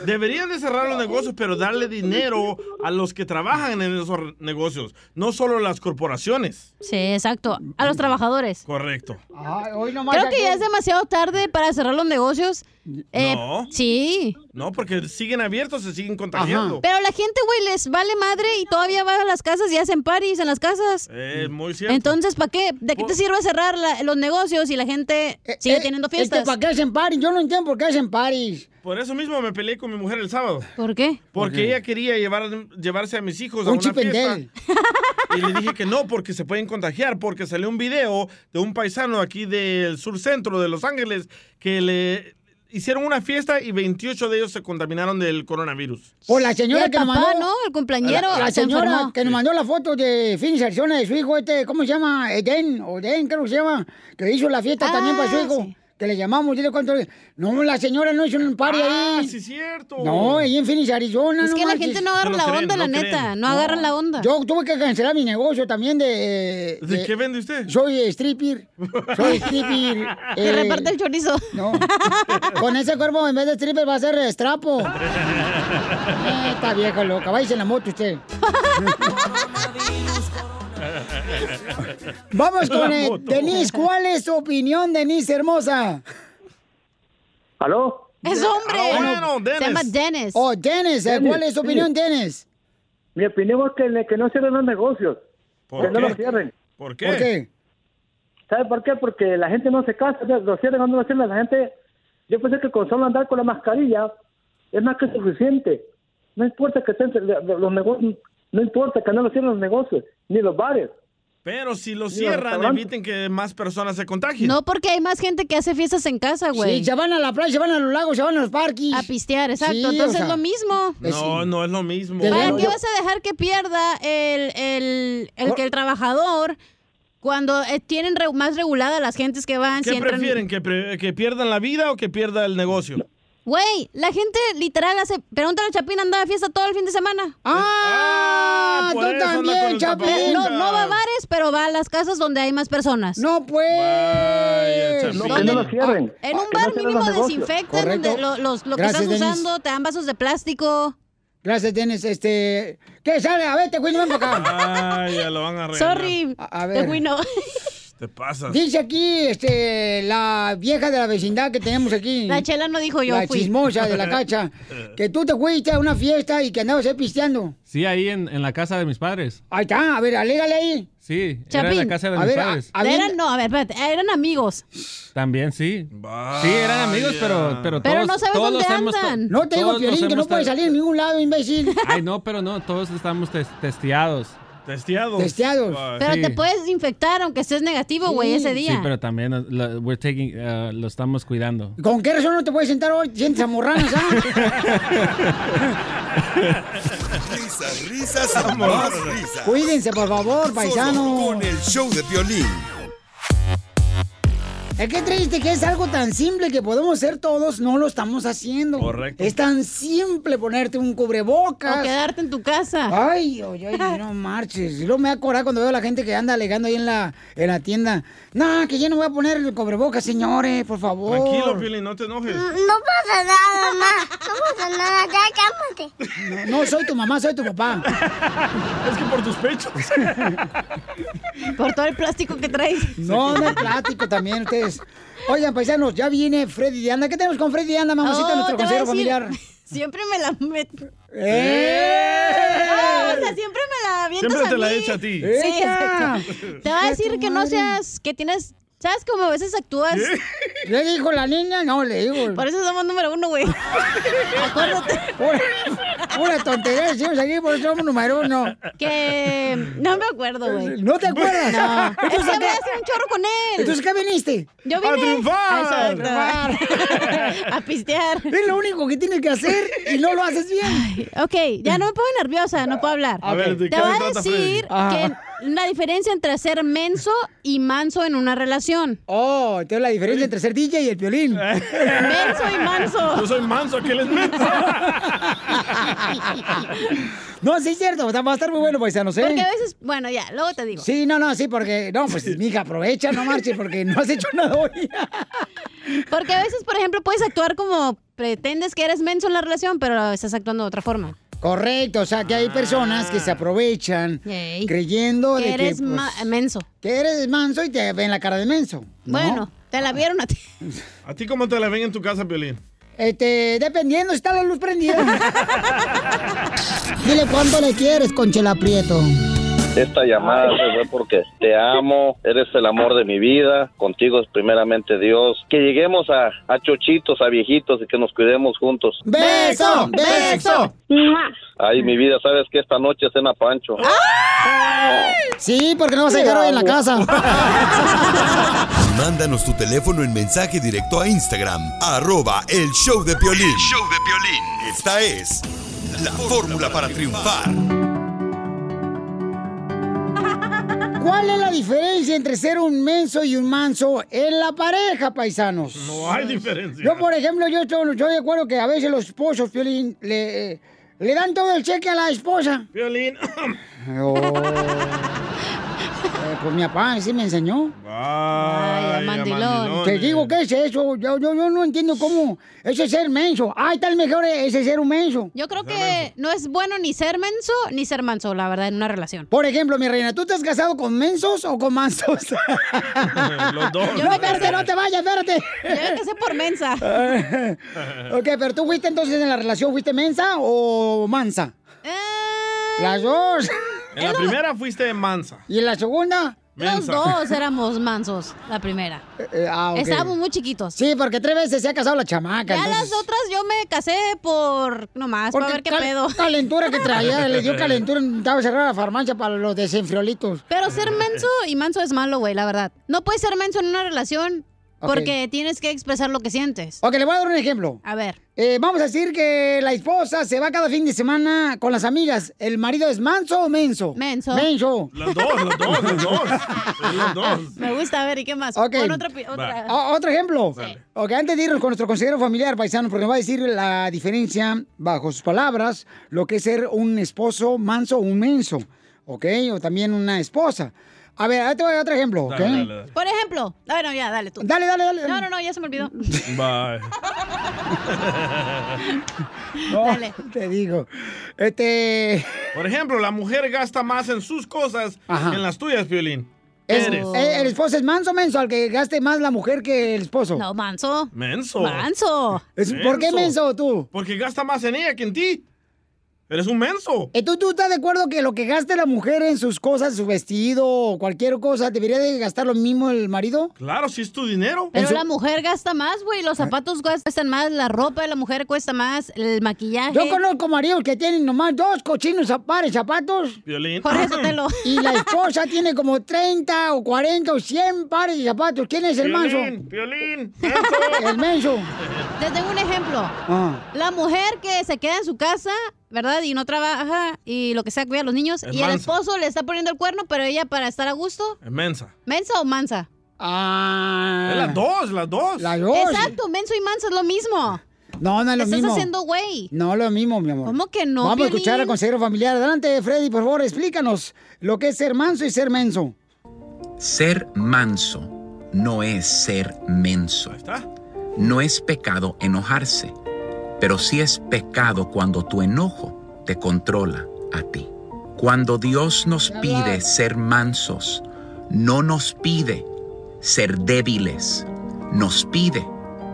Deberían de cerrar los negocios, pero darle dinero a los que trabajan en esos negocios, no solo las corporaciones. Sí, exacto. A los trabajadores. Correcto. hoy nomás Creo que ya es demasiado tarde para cerrar los negocios. Eh, No. Sí. No, porque siguen abiertos, se siguen contagiando. Pero la gente, güey, les vale madre y todavía va a las casas y hacen paris en las casas. Es muy cierto. Entonces, ¿para qué? ¿De qué te sirve cerrar la- los negocios y la gente sigue teniendo fiestas? ¿Para qué hacen paris? Yo no entiendo por qué hacen paris. Por eso mismo me peleé con mi mujer el sábado. ¿Por qué? Porque ella quería llevar, llevarse a mis hijos a Un una chip and fiesta. [laughs] Y le dije que no, porque se pueden contagiar, porque salió un video de un paisano aquí del sur centro de Los Ángeles que le hicieron una fiesta y 28 de ellos se contaminaron del coronavirus. O la señora que nos papá, mandó. ¿no? El cumpleañero La, la se señora enfermó. que nos mandó la foto de Phoenix, Arizona, de su hijo, este, ¿cómo se llama? Eden, o Eden, creo que se llama. Que hizo la fiesta también para su Ah, hijo. Que le llamamos, dile cuánto. No, la señora no hizo un party Ah, ahí. sí, cierto. No, ahí en Phoenix, Arizona. Es no que la gente no agarra la onda, la neta. No agarran la onda. Yo tuve que cancelar mi negocio también de... ¿De qué vende usted? Soy stripper. Soy [laughs] stripper. Que reparte el chorizo. No. Con ese cuerpo, en vez de stripper, va a ser estrapo. [laughs] Eh, está vieja loca. Váyase en la moto usted. [laughs] Vamos con moto. Denise. ¿Cuál es tu opinión, Denise, hermosa? ¿Aló? Es hombre. Ah, bueno, Se llama Dennis. Oh, Dennis. eh, ¿Cuál es tu Sí. opinión, Dennis? Mi opinión es que, que no cierren los negocios. ¿Por que no qué? los cierren. ¿Por ¿Por qué? ¿Sabe por qué? Porque la gente no se casa, lo cierran o no lo cierran. La gente, yo pensé que con solo andar con la mascarilla es más que suficiente. No importa que estén los negocios, no importa que no lo cierren los negocios, ni los bares. Pero si lo cierran, eviten que más personas se contagien. No, porque hay más gente que hace fiestas en casa, güey. Sí, se van a la playa, se van a los lagos, se van a los parques. A pistear, exacto. Sí, o Entonces sea, es lo mismo. No, no es lo mismo. ¿Para qué vas a dejar que pierda el, el, el que el trabajador cuando eh, tienen re- más regulada las gentes que van? ¿Qué si entran- prefieren? ¿Que, pre- ¿Que pierdan la vida o que pierda el negocio? Güey, la gente literal hace. Pregúntale a Chapín, anda de fiesta todo el fin de semana. ¡Ah! por tú también, Chapín. No, no va a bares, pero va a las casas donde hay más personas. No, pues. Chapín. No, que no lo cierren. En un no bar mínimo Correcto. donde lo, los- lo que estás usando, te dan vasos de plástico. Gracias, Dennis. Este. ¿Qué sale? A ver, te cuento, ven para acá. Ay, ya lo van a arreglar. Sorry, A, a te ver. fui no. Te pasas. Dice aquí, este, la vieja de la vecindad que tenemos aquí. La chela no dijo yo La fui. chismosa de la [laughs] cacha. Que tú te fuiste a una fiesta y que andabas ahí pisteando. Sí, ahí en, en la casa de mis padres. Ahí está, a ver, alégale ahí. Sí, era en Chapín, la casa de a mis ver, a- padres. a ver, Eran, no, a ver, espérate, eran amigos. También sí. Sí, eran amigos, pero, pero todos Pero no sabes todos dónde andan. No te digo, todos Piolín, que no puedes salir en ningún lado, imbécil. Ay, no, pero no, todos estamos tes- testeados. Testeados. Testeados. Pero Sí. te puedes infectar aunque estés negativo, güey, ese día. Sí, pero también uh, lo, we're taking, uh, lo estamos cuidando. ¿Con qué razón no te puedes sentar hoy? Sientes amorranas, [laughs] Risas, risas y más risas. Cuídense, por favor, Solo paisano. con el show de violín. Es que triste que es algo tan simple que podemos hacer todos, no lo estamos haciendo. Correcto. Es tan simple ponerte un cubrebocas. O quedarte en tu casa. Ay, ay, ay, no [laughs] marches. Y luego me da coraje cuando veo a la gente que anda alegando ahí en la, en la tienda. No, que yo no voy a poner el cubrebocas, señores, por favor. Tranquilo, Piolín, no te enojes. No pasa nada, mamá. No pasa nada. Ya cálmate. No, no soy tu mamá, soy tu papá. [laughs] Es que por tus pechos. Por todo el plástico que traes. No, no es plático también ustedes. Oigan, paisanos, ya viene Freddy de Anda. ¿Qué tenemos con Freddy de Anda, mamacita, Oh, nuestro consejero familiar? Siempre me la meto. ¡Eh! No, o sea, siempre me la avientas Siempre te a la mí. echa a ti. Sí, exacto. Te voy a decir que no seas, que tienes, ¿sabes cómo a veces actúas? ¿Le dijo la niña? No, le digo. Por eso somos número uno, güey. [laughs] Acuérdate. Pura tontería decimos aquí, por eso somos número uno. Que no me acuerdo, güey. ¿No te acuerdas? No. Es Entonces, que ¿a voy qué? a hacer un chorro con él. Entonces, ¿qué viniste? Yo ¡A vine triunfar! Exacto. [laughs] a pistear. Es lo único que tienes que hacer y no lo haces bien. Ok, ya no me pongo nerviosa, no puedo hablar. A ver, ¿de Te voy a decir que la diferencia entre ser menso y manso en una relación. Oh, entonces la diferencia entre ser DJ y el violín. Menso y manso. Yo soy manso, aquel es menso. [laughs] No, sí es cierto, o sea, va a estar muy bueno, paisanos, ¿eh? Porque a veces, bueno, ya, luego te digo. Sí, no, no, sí, porque, no, pues, mija, aprovecha, no marches, porque no has hecho nada hoy. [laughs] Porque a veces, por ejemplo, puedes actuar como pretendes que eres menso en la relación, pero estás actuando de otra forma. Correcto, o sea, que hay personas que se aprovechan Ey. creyendo Que de eres que, pues, menso. que eres manso y te ven la cara de menso. ¿no? Bueno, te la vieron a ti. ¿A ti cómo te la ven en tu casa, Piolín? Este, dependiendo, está la luz prendida. [laughs] Dile cuánto le quieres, Conchela Prieto. Esta llamada se fue porque te amo, eres el amor de mi vida, contigo es primeramente Dios. Que lleguemos a, a chochitos, a viejitos y que nos cuidemos juntos. ¡Beso! ¡Beso! Ay, mi vida, sabes que esta noche es cena Pancho. Sí, porque no vas a llegar hoy en la casa. [laughs] Mándanos tu teléfono en mensaje directo a Instagram, arroba el show de Piolín. show de Piolín. Esta es la fórmula para triunfar. ¿Cuál es la diferencia entre ser un menso y un manso en la pareja, paisanos? No hay diferencia. Yo, por ejemplo, yo estoy, estoy de acuerdo que a veces los esposos, Piolín, le, eh, le dan todo el cheque a la esposa. Piolín. Oh. [laughs] Eh, pues mi papá sí me enseñó. Ay, mandilón. Te digo, ¿qué es eso? Yo, yo, yo no entiendo cómo. Ese es ser menso. Ay, tal mejor ese ser un menso. Yo creo que no es bueno ni ser menso ni ser manso, la verdad, en una relación. Por ejemplo, mi reina, ¿tú te has casado con mensos o con mansos? [laughs] Los dos. Yo no, espérate, no te vayas, espérate. Yo me casé por mensa. [laughs] ok, pero tú fuiste entonces en la relación, ¿fuiste mensa o mansa? Eh, Las dos. En la primera fuiste mansa. ¿Y en la segunda? Los dos éramos mansos, la primera. Eh, ah, ok. Estábamos muy chiquitos. Sí, porque tres veces se ha casado la chamaca. Ya entonces- las otras yo me casé por nomás, para Porque ver qué pedo. calentura que traía, le dio [laughs] calentura, estaba cerrada la farmacia para los desenfriolitos. Pero ser menso y manso es malo, güey, la verdad. No puedes ser menso en una relación Porque tienes que expresar lo que sientes. Ok, le voy a dar un ejemplo. A ver. Eh, vamos a decir que la esposa se va cada fin de semana con las amigas. ¿El marido es manso o menso? Menso. Menso. Los dos, los dos, los dos. Los dos. [laughs] Me gusta, a ver, ¿y qué más? Ok. Pon otra pi- otra- O- otro ejemplo. Dale. Ok, antes de irnos con nuestro consejero familiar, paisano, porque nos va a decir la diferencia, bajo sus palabras, lo que es ser un esposo manso o un menso. Ok, o también una esposa. A ver, ahí te voy a dar otro ejemplo, ¿ok? Dale, dale, dale. Por ejemplo. Bueno, ya, dale tú. Dale, dale, dale. No, no, no, ya se me olvidó. Bye. [laughs] [laughs] No, Dale. te digo. Este. Por ejemplo, la mujer gasta más en sus cosas Ajá. que en las tuyas, Violín. es- Eres. ¿El esposo es manso o menso? Al que gaste más la mujer que el esposo. No, manso. Menso. Manso. Es- ¿Por qué menso tú? Porque gasta más en ella que en ti. Eres un menso. Eh, ¿Tú, ¿Tú estás de acuerdo que lo que gaste la mujer en sus cosas, su vestido o cualquier cosa, debería de gastar lo mismo el marido? Claro, si es tu dinero. Pero su- la mujer gasta más, güey. Los zapatos cuestan más, la ropa de la mujer cuesta más, el maquillaje. Yo conozco maridos que tienen nomás dos cochinos pares de zapatos Violín. Jorge Sotelo. y la [laughs] esposa tiene como 30 o 40 o 100 pares de zapatos. ¿Quién es el manso? Violín, [laughs] Violín. El menso. Te tengo un ejemplo. Ah. La mujer que se queda en su casa, ¿verdad? Y no trabaja y lo que sea, cuida a los niños. Es y el mansa. esposo le está poniendo el cuerno, pero ella para estar a gusto, Es mensa. ¿mensa o mansa? Ah. Es las dos, las dos. Las dos. Exacto, menso y mansa es lo mismo. No, no es lo Estás mismo. haciendo güey. No, lo mismo, mi amor. ¿Cómo que no, Vamos a escuchar al consejero familiar. Adelante, Freddy, por favor, explícanos lo que es ser manso y ser menso. Ser manso no es ser menso. No es pecado enojarse, pero sí es pecado cuando tu enojo te controla a ti. Cuando Dios nos pide ser mansos, no nos pide ser débiles, nos pide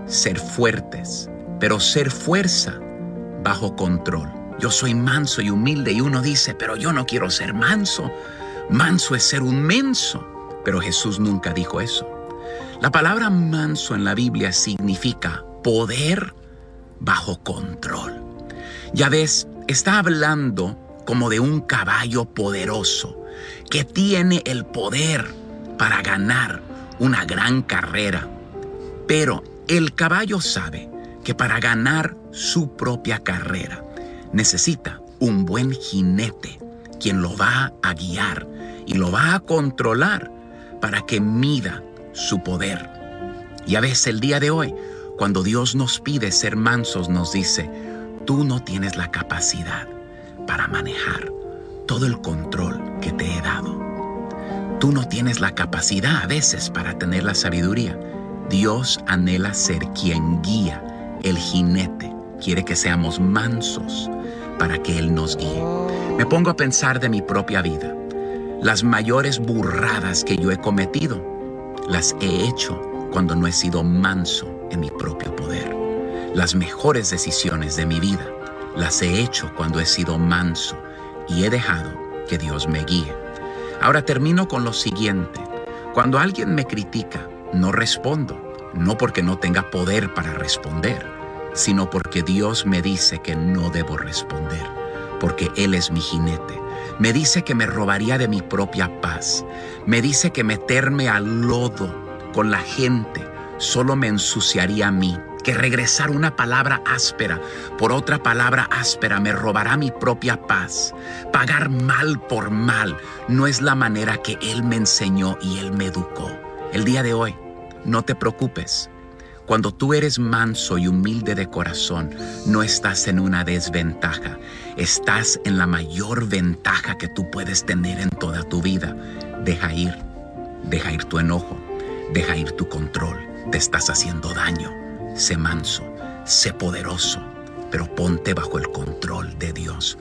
ser fuertes, pero ser fuerza bajo control. Yo soy manso y humilde y uno dice, pero yo no quiero ser manso. Manso es ser un menso, pero Jesús nunca dijo eso. La palabra manso en la Biblia significa poder bajo control. Ya ves, está hablando como de un caballo poderoso que tiene el poder para ganar una gran carrera. Pero el caballo sabe que para ganar su propia carrera necesita un buen jinete quien lo va a guiar y lo va a controlar para que mida su poder. Y a veces el día de hoy, cuando Dios nos pide ser mansos, nos dice, tú no tienes la capacidad para manejar todo el control que te he dado. Tú no tienes la capacidad a veces para tener la sabiduría. Dios anhela ser quien guía el jinete. Quiere que seamos mansos para que Él nos guíe. Me pongo a pensar de mi propia vida. Las mayores burradas que yo he cometido las he hecho cuando no he sido manso en mi propio poder. Las mejores decisiones de mi vida las he hecho cuando he sido manso y he dejado que Dios me guíe. Ahora termino con lo siguiente. Cuando alguien me critica, no respondo, no porque no tenga poder para responder, sino porque Dios me dice que no debo responder, porque Él es mi jinete. Me dice que me robaría de mi propia paz. Me dice que meterme al lodo con la gente solo me ensuciaría a mí. Que regresar una palabra áspera por otra palabra áspera me robará mi propia paz. Pagar mal por mal no es la manera que Él me enseñó y Él me educó. El día de hoy, no te preocupes. Cuando tú eres manso y humilde de corazón, no estás en una desventaja, estás en la mayor ventaja que tú puedes tener en toda tu vida. Deja ir, deja ir tu enojo, deja ir tu control, te estás haciendo daño. Sé manso, sé poderoso, pero ponte bajo el control de Dios.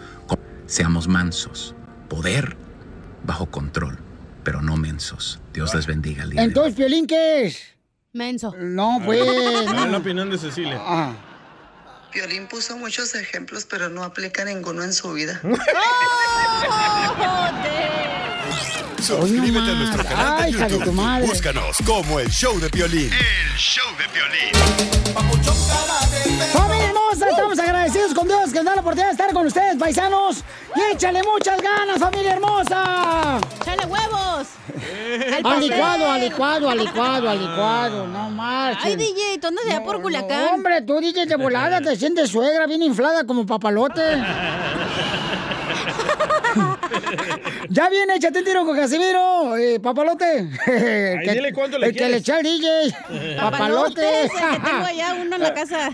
Seamos mansos, poder bajo control, pero no mensos. Dios les bendiga el día de hoy. Entonces, Piolín, ¿qué es? Menso. No, pues. [laughs] Es la opinión de Cecilia. Ah. Violín puso muchos ejemplos, pero no aplica ninguno en su vida. [laughs] Suscríbete a nuestro canal de Ay, de tu YouTube. madre. Búscanos como el show de Piolín. El show de Piolín. ¡Familia hermosa! Estamos agradecidos con Dios que nos dan la oportunidad de estar con ustedes, paisanos. Y échale muchas ganas, familia hermosa. ¡Échale huevos! Al licuado, al licuado, al licuado, al licuado. No marches. Ay, DJ, ¿tú andas allá por Culiacán? Hombre, tú, DJ, de volada te sientes suegra bien inflada como papalote. [laughs] ya viene, échate un tiro con Casimiro, eh, papalote. Que- dile cuánto le el que le quieres. echa al DJ. [laughs] papalote. Que tengo allá uno en la [laughs] casa.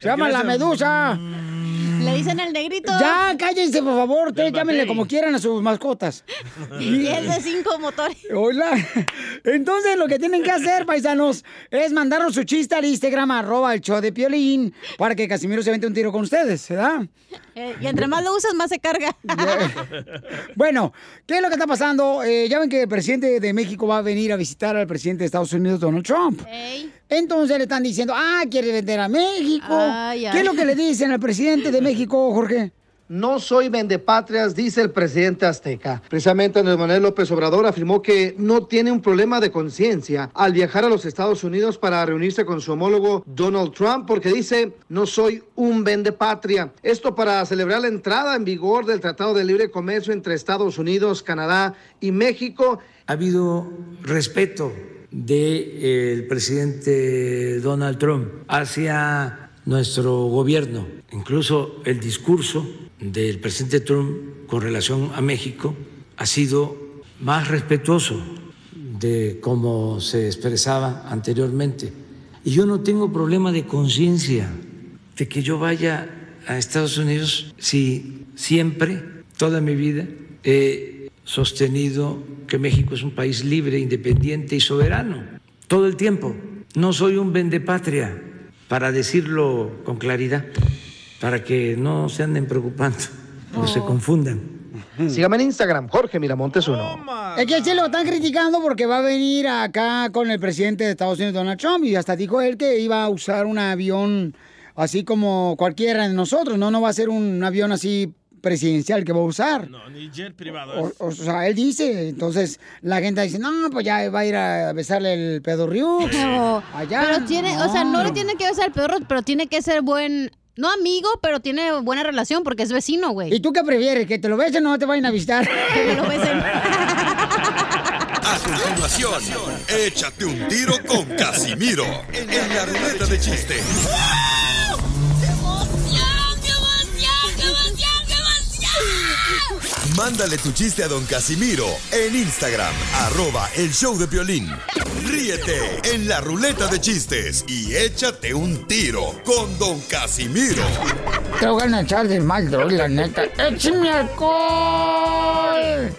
Se llama la medusa. Le dicen el negrito. Ya, cállense, por favor. Ustedes llámenle como quieran a sus mascotas. [laughs] Y es de cinco motores. Hola. Entonces, lo que tienen que hacer, paisanos, es mandarnos su chiste al Instagram, arroba el show de Piolín, para que Casimiro se vente un tiro con ustedes, ¿verdad? Eh, y entre más lo usas, más se carga. Bueno, ¿qué es lo que está pasando? Eh, ya ven que el presidente de México va a venir a visitar al presidente de Estados Unidos, Donald Trump. Entonces le están diciendo, ah, quiere vender a México. Ay, ay. ¿Qué es lo que le dicen al presidente de México, Jorge? No soy vendepatrias, dice el presidente azteca. Precisamente Andrés Manuel López Obrador afirmó que no tiene un problema de conciencia al viajar a los Estados Unidos para reunirse con su homólogo Donald Trump porque dice, no soy un vendepatria. Esto para celebrar la entrada en vigor del Tratado de Libre Comercio entre Estados Unidos, Canadá y México. Ha habido respeto del presidente Donald Trump hacia nuestro gobierno. Incluso el discurso del presidente Trump con relación a México ha sido más respetuoso de cómo se expresaba anteriormente. Y yo no tengo problema de conciencia de que yo vaya a Estados Unidos si siempre, toda mi vida, he sostenido que México es un país libre, independiente y soberano. Todo el tiempo. No soy un vendepatria, para decirlo con claridad, para que no se anden preocupando o se confundan. Sígame en Instagram, Jorge Miramontes uno. Es que sí lo están criticando porque va a venir acá con el presidente de Estados Unidos, Donald Trump, y hasta dijo él que iba a usar un avión así como cualquiera de nosotros, no, no va a ser un avión así presidencial que va a usar. No, ni jet privado. O, sea, él dice, entonces la gente dice, no, pues ya va a ir a besarle el pedo Ryuk. [laughs] Pero, Allá. pero tiene, o sea, no le tiene que besar el perro, pero tiene que ser buen, no amigo, pero tiene buena relación porque es vecino, güey. ¿Y tú qué prefieres? ¿Que te lo besen o no te vayan a visitar? [laughs] Que me lo besen. A continuación, échate un tiro con Casimiro en la ruleta de chiste. Mándale tu chiste a don Casimiro en Instagram, arroba el show de violín. Ríete en la ruleta de chistes y échate un tiro con don Casimiro. Te voy a echar de mal, droga, la neta. ¡Échame alcohol!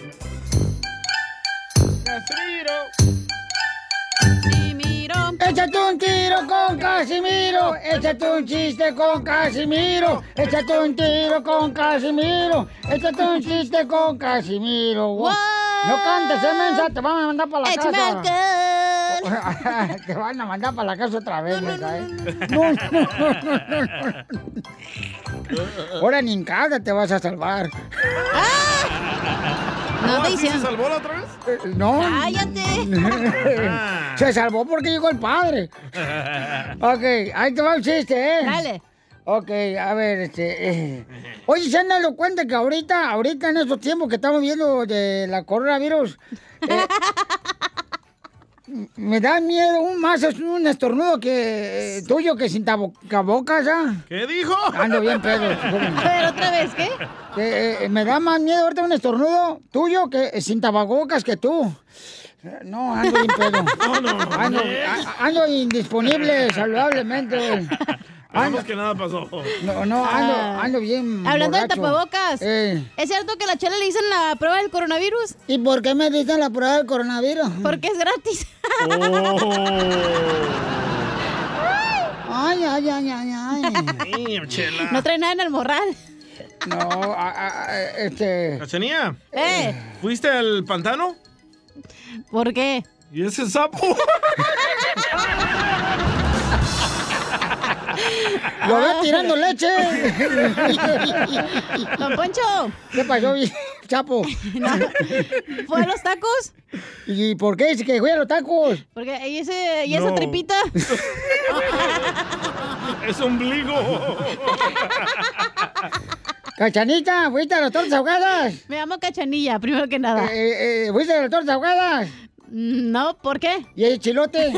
Casimiro. Con Casimiro. Échate un chiste con Casimiro. Échate un tiro con Casimiro. Échate un chiste con Casimiro. Wow. No cantes, eh, mensa, te van a mandar para la casa. [laughs] te van a mandar para la casa otra vez, mensa, eh. No, no, no, no, no, no. Ahora ni en casa te vas a salvar. No te ¿Sí dicen. se salvó la otra vez? No. Cállate. [laughs] Se salvó porque llegó el padre. Ok, ahí te va el chiste, ¿eh? Dale. Ok, a ver, este... eh. Oye, ¿se han dado cuenta que ahorita, ahorita en estos tiempos que estamos viendo de la coronavirus, eh, [laughs] me da miedo un más es un estornudo que eh, tuyo que sin tapabocas, ¿ah? ¿Qué dijo? Ando bien [laughs] pedo. A ver, otra vez, ¿qué? Que, eh, me da más miedo ahorita un estornudo tuyo que eh, sin tapabocas que tú. Eh, No, ando bien pedo. [laughs] No, no, no. Ando, a- ando indisponible saludablemente. [laughs] Ando, Vamos que nada pasó. no, no, ando, Ah. ando bien Hablando de tapabocas. Eh. ¿Es cierto que a la chela le dicen la prueba del coronavirus? ¿Y por qué me dicen la prueba del coronavirus? Porque es gratis. [laughs] Ay, ay, ay, ay, ay. Damn, chela. No trae nada en el morral. No, a- a- a- este... ¿Cachanía? ¿Eh? ¿Fuiste al pantano? ¿Por qué? ¿Y ese sapo? [laughs] ¡Lo veo tirando leche! [laughs] Don Poncho. ¿Qué pasó, chapo? [laughs] ¿Fue a los tacos? ¿Y por qué dice que fui a los tacos? Porque ahí ese, y esa No. tripita. [laughs] Es ombligo. Cachanita, ¿fuiste a las tortas ahogadas? Me llamo Cachanilla, primero que nada. Eh, eh, ¿Fuiste a las tortas ahogadas? No, ¿por qué? ¿Y el chilote?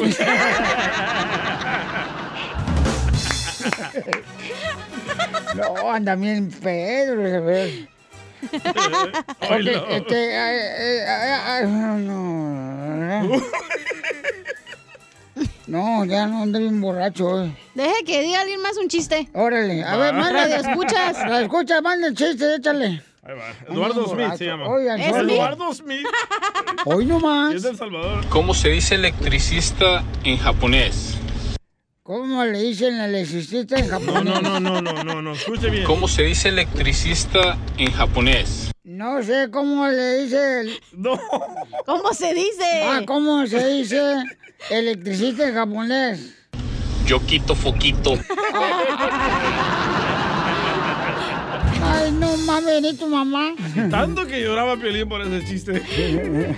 No, anda bien Pedro. a ver. Ok, este, ay, ay, ay, ay, no. No, ya no ando bien borracho. eh. Deje que diga alguien más un chiste. Órale, a ver, Va. manda. Radio escuchas. [laughs] La escucha, manda el chiste, échale. Ahí va. Eduardo Smith se llama. Oigan, ¿Es solo- Eduardo Smith. Hoy no Y más. es de El Salvador. ¿Cómo se dice electricista en japonés? ¿Cómo le dicen electricista en japonés? no, no, no, no, no, no. Escuche bien. ¿Cómo se dice electricista en japonés? No sé cómo le dice. el- No. ¿Cómo se dice? Ah, ¿cómo se dice electricista en japonés? Yo quito foquito. [laughs] Ay, no mames, ni tu mamá. Tanto que lloraba Piolín por ese chiste.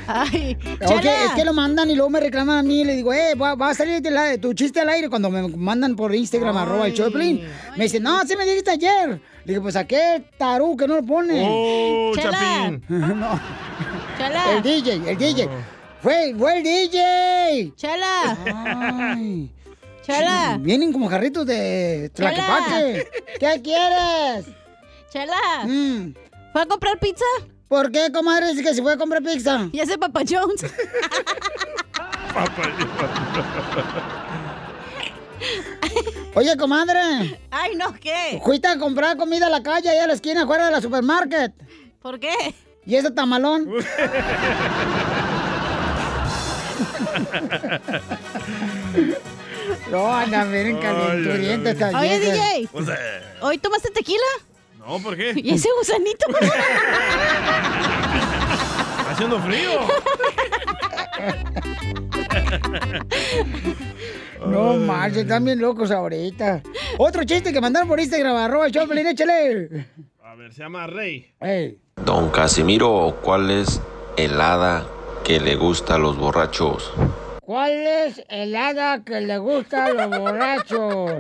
Ay, Oye, es que lo mandan y luego me reclaman a mí y le digo, eh, va, va a salir de la- tu chiste al aire cuando me mandan por Instagram, arroba el show de Piolín. Me dice, no, sí me dijiste ayer. Le digo, pues a qué tarú que no lo pone. Oh, Chela. Chapín. [laughs] no, Chala. el DJ, el DJ. Fue, fue el DJ. Chala. Ay. Chala. Vienen como jarritos de Chela. Tlaquepaque. ¿Qué quieres? Chala. Mm. ¿Fue a comprar pizza? ¿Por qué, comadre? Dice que se fue a comprar pizza. Y ese Papa Jones. [laughs] Oye, comadre. Ay, no, ¿qué? Fuiste a comprar comida a la calle, allá a la esquina, afuera de la supermarket. ¿Por qué? ¿Y ese tamalón? [laughs] no, anda bien calenturienta esta Oye. DJ. O sea, ¿Hoy tomaste tequila? No, ¿por qué? [laughs] ¿Y ese gusanito? [laughs] Haciendo frío. [laughs] No marches, están bien locos ahorita. Otro chiste que mandaron por Instagram, arroba Pelín, échale. A ver, se llama Rey. Ey. Don Casimiro, ¿cuál es el hada que le gusta a los borrachos? ¿Cuál es el hada que le gusta a los borrachos?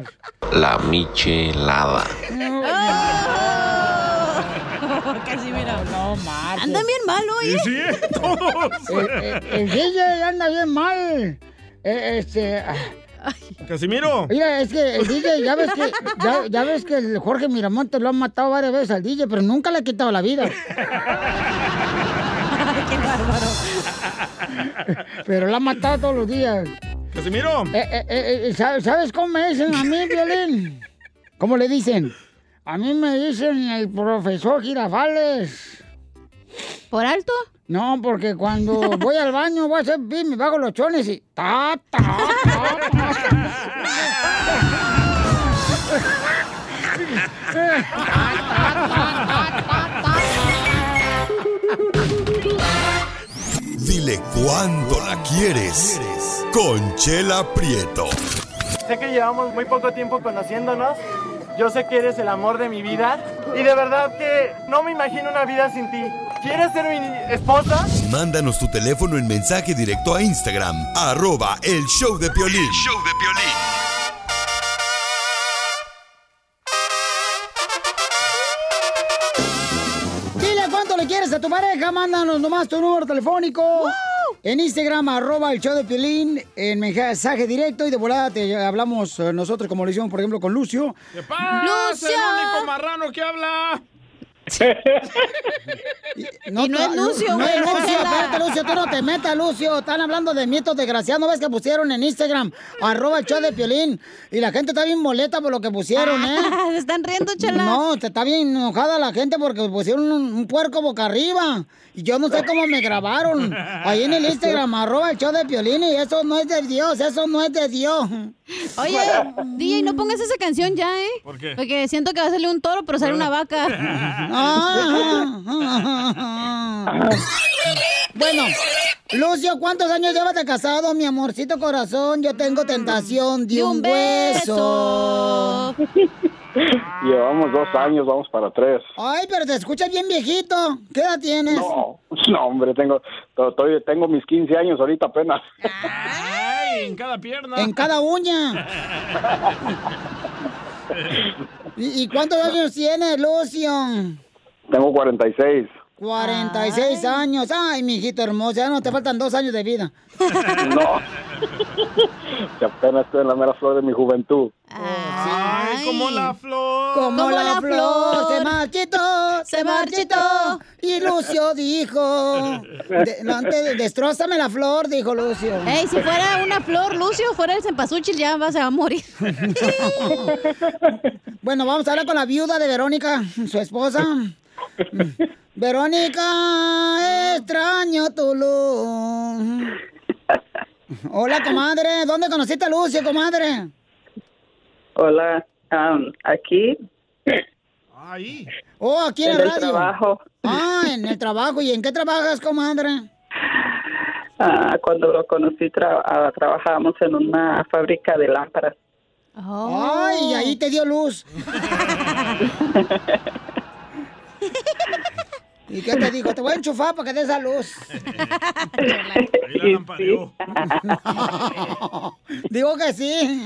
La michelada. No, [laughs] Casi mira. no marches. Andan bien mal hoy, ¿eh? sí, todos. El, el- el DJ anda bien mal. Eh, este. ah, Casimiro. Mira, es que el DJ, ya ves que, ya, ya ves que el Jorge Miramontes lo han matado varias veces al DJ, pero nunca le ha quitado la vida. [laughs] Qué bárbaro. Pero lo ha matado todos los días. Casimiro. Eh, eh, eh, eh, ¿sabes, sabes cómo me dicen a mí, Violín? ¿Cómo le dicen? A mí me dicen el profesor Girafales. ¿Por alto? No, porque cuando voy al baño voy a hacer pis, me bajo los chones y... Ta, ta, ta, [laughs] Dile cuándo la quieres. Conchela Prieto. Sé que llevamos muy poco tiempo conociéndonos. Yo sé que eres el amor de mi vida. Y de verdad que no me imagino una vida sin ti. ¿Quieres ser mi esposa? Mándanos tu teléfono en mensaje directo a Instagram, arroba el show de Piolín. show de Dile le quieres a tu pareja, mándanos nomás tu número telefónico. En Instagram, arroba el show de Piolín, en mensaje directo y de volada te hablamos eh, nosotros, como lo hicimos, por ejemplo, con Lucio. ¿Qué pasa? ¡Lucio! El único marrano que habla. Y no es Lucio, No güey, no es Lucio, espérate, Lucio, tú no te metas, Lucio. Están hablando de mitos desgraciados. ¿No ves que pusieron en Instagram, arroba el show de Piolín? Y la gente está bien molesta por lo que pusieron, ¿eh? [laughs] Se están riendo, chela. No, te está bien enojada la gente porque pusieron un, un puerco boca arriba. Y yo no sé cómo me grabaron. Ahí en el Instagram, arroba el show de Piolín. Y eso no es de Dios, eso no es de Dios. Oye, DJ, no pongas esa canción ya, ¿eh? ¿Por qué? Porque siento que va a salir un toro, pero sale una vaca. Ah. [laughs] [laughs] bueno, Lucio, ¿cuántos años llevas de casado, mi amorcito corazón? Yo tengo tentación de, De un, un beso. Llevamos dos años, vamos para tres. Ay, pero te escuchas bien viejito. ¿Qué edad tienes? No, no, hombre, tengo, estoy- tengo mis 15 años ahorita apenas. En cada pierna. En cada uña. [laughs] ¿Y, y cuántos años tiene, Lucio? Tengo 46. 46 años. Ay, mijito hermoso, ya no te faltan dos años de vida. [laughs] No. [laughs] Que apenas estoy en la mera flor de mi juventud. Ay, como la flor. Como, la, flor, se marchitó, se marchitó. Y Lucio dijo, de, no, antes, destrózame la flor, dijo Lucio. Ey, si fuera una flor, Lucio, fuera el cempasúchil, ya va, se va a morir. [laughs] Bueno, vamos a hablar con la viuda de Verónica, su esposa. Verónica, extraño tu luz. [laughs] Hola, comadre. ¿Dónde conociste a Lucio, comadre? Hola, aquí Ahí. Oh, aquí en, En el radio. trabajo. Ah, en el trabajo. ¿Y en qué trabajas, comadre? ah, cuando lo conocí tra- ah, trabajábamos en una fábrica de lámparas. Ay, y ahí te dio luz. [laughs] [laughs] ¿Y qué te dijo? Te voy a enchufar para que des a luz. [laughs] Digo que sí.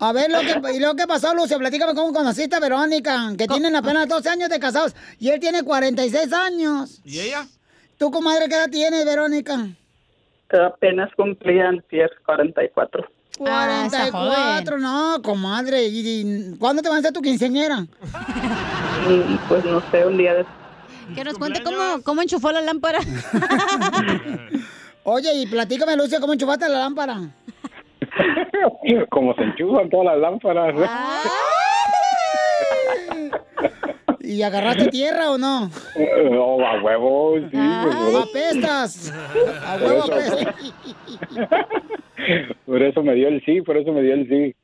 A ver, lo que, ¿y lo que pasó, Lucio? Platícame cómo conociste a Verónica, que tienen apenas 12 años de casados y él tiene 46 años. ¿Y ella? ¿Tú, comadre, qué edad tienes, Verónica? Apenas cumplían 10, 44. Ah, está 44, no, comadre. ¿Y, y cuándo te van a hacer tu quinceañera? Pues no sé, un día de... Que nos cuente cómo, cómo enchufó la lámpara. [laughs] Oye, y platícame, Lucio, ¿cómo enchufaste la lámpara? [laughs] Como se enchufan todas las lámparas. ¿Y agarraste tierra o no? No, a huevo, sí. pues, eso- ¡Apestas! ¡A huevo apestas! [laughs] Por eso me dio el sí, por eso me dio el sí.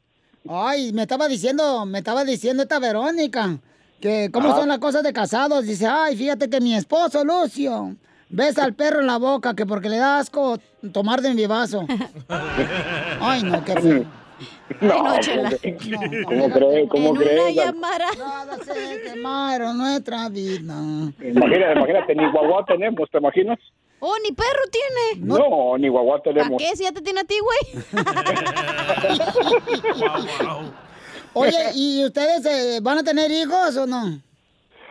Ay, me estaba diciendo, me estaba diciendo esta Verónica, que cómo Ah. son las cosas de casados. Dice, ay, fíjate que mi esposo, Lucio, besa al perro en la boca, que porque le da asco tomar de mi vaso. [laughs] Ay, no, qué feo. No, no, ¿cómo, Chela. que- ¿cómo crees? ¿Cómo En crees? una llamada. Nada se quemaron nuestra vida. Imagínate, imagínate, ni guagua tenemos, ¿te imaginas? Oh, ni perro tiene. No, ni guagua ¿Para tenemos. qué si ya te tiene a ti, güey? [laughs] Oye, ¿y ustedes eh, van a tener hijos o no?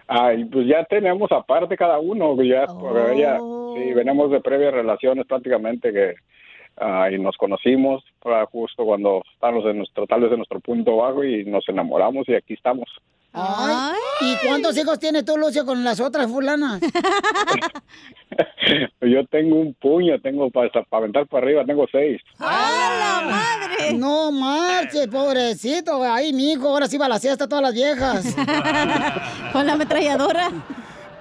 Ay, pues ya tenemos aparte cada uno, ya, pues, ya Oh. sí, venimos de previas relaciones prácticamente que ah, y nos conocimos ah, justo cuando estábamos en nuestro, tal vez en nuestro punto bajo y nos enamoramos y aquí estamos. Ay, ¿Y cuántos hijos tienes tú, Lucio, con las otras fulanas? [laughs] Yo tengo un puño, tengo para, aventar para arriba, tengo seis. ¡A la madre! No marches, pobrecito. Ay, mi hijo, ahora sí va a la siesta todas las viejas. [laughs] Con la ametralladora.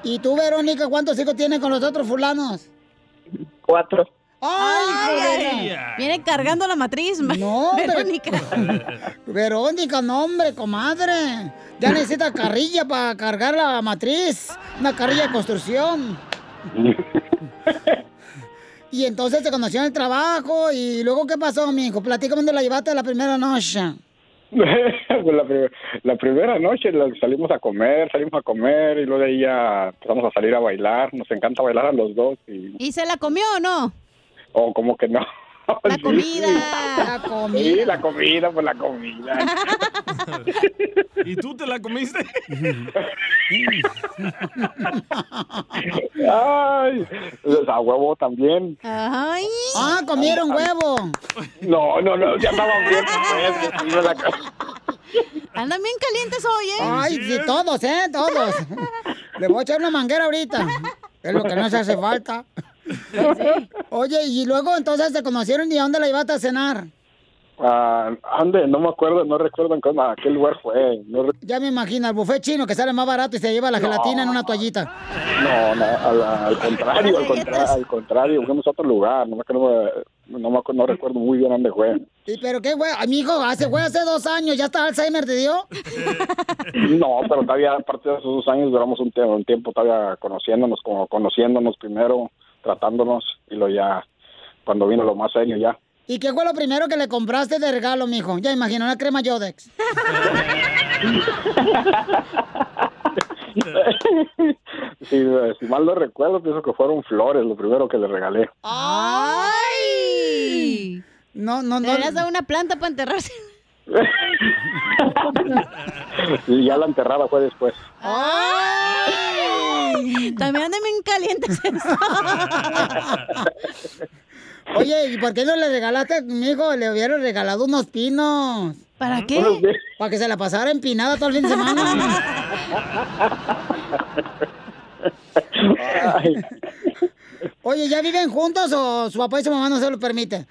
¿Y tú, Verónica, cuántos hijos tienes con los otros fulanos? Cuatro. ¡Ay! Viene cargando la matriz, ma- No. [laughs] Verónica. [laughs] Verónica, no, hombre, comadre. Ya [laughs] necesita carrilla para cargar la matriz. Una carrilla de construcción. Y entonces se conoció en el trabajo. ¿Y luego qué pasó, mijo? Platícame dónde la llevaste la primera noche. Pues la, pri- la primera noche la- salimos a comer, salimos a comer y luego de ahí ya empezamos a salir a bailar. Nos encanta bailar a los dos y ¿Y se la comió o no? O como que no. La [laughs] Sí, comida. La Sí, la comida, pues la comida. [laughs] ¿Y tú te la comiste? [laughs] Ay, pues, a huevo también. Ay. Ah, comieron huevo. No, no, no, ya estaban bien. pues, me la- Andan bien calientes hoy, ¿eh? Ay, sí, todos, ¿eh? Todos. Le voy a echar una manguera ahorita. Es lo que no se hace falta. [laughs] Oye, y luego entonces se conocieron y a dónde la llevaste a cenar. Ah, ande, no me acuerdo, no recuerdo en qué, a qué lugar fue. No, Ya me imagino, el buffet chino que sale más barato y se lleva la No. gelatina en una toallita. no, no, al, al contrario, al, contra- [laughs] al contrario, fuimos a otro lugar. No me acuerdo, no, me acuerdo, no recuerdo muy bien dónde fue. ¿Y pero qué, güey? Ay, mi hijo, hace, güey, hace dos años, ¿ya está Alzheimer te dio? [laughs] No, pero todavía, aparte de esos dos años, duramos un tiempo, un tiempo todavía conociéndonos, como conociéndonos primero, tratándonos, y luego ya, cuando vino lo más serio ya. ¿Y qué fue lo primero que le compraste de regalo, mijo? Ya imagino, una crema Yodex. [laughs] Si, si mal no recuerdo, pienso que fueron flores lo primero que le regalé. ¡Ay! No, no, no. Deberías dar una planta para enterrarse. [laughs] y ya la enterrada fue después. ¡Ay! [laughs] También andan bien calientes. [laughs] Oye, ¿y por qué no le regalaste, mijo? Le hubieran regalado unos pinos. ¿Para qué? ¿Unos qué? Para que se la pasara empinada todo el fin de semana. Ay, Oye, ¿ya viven juntos o su papá y su mamá no se lo permiten?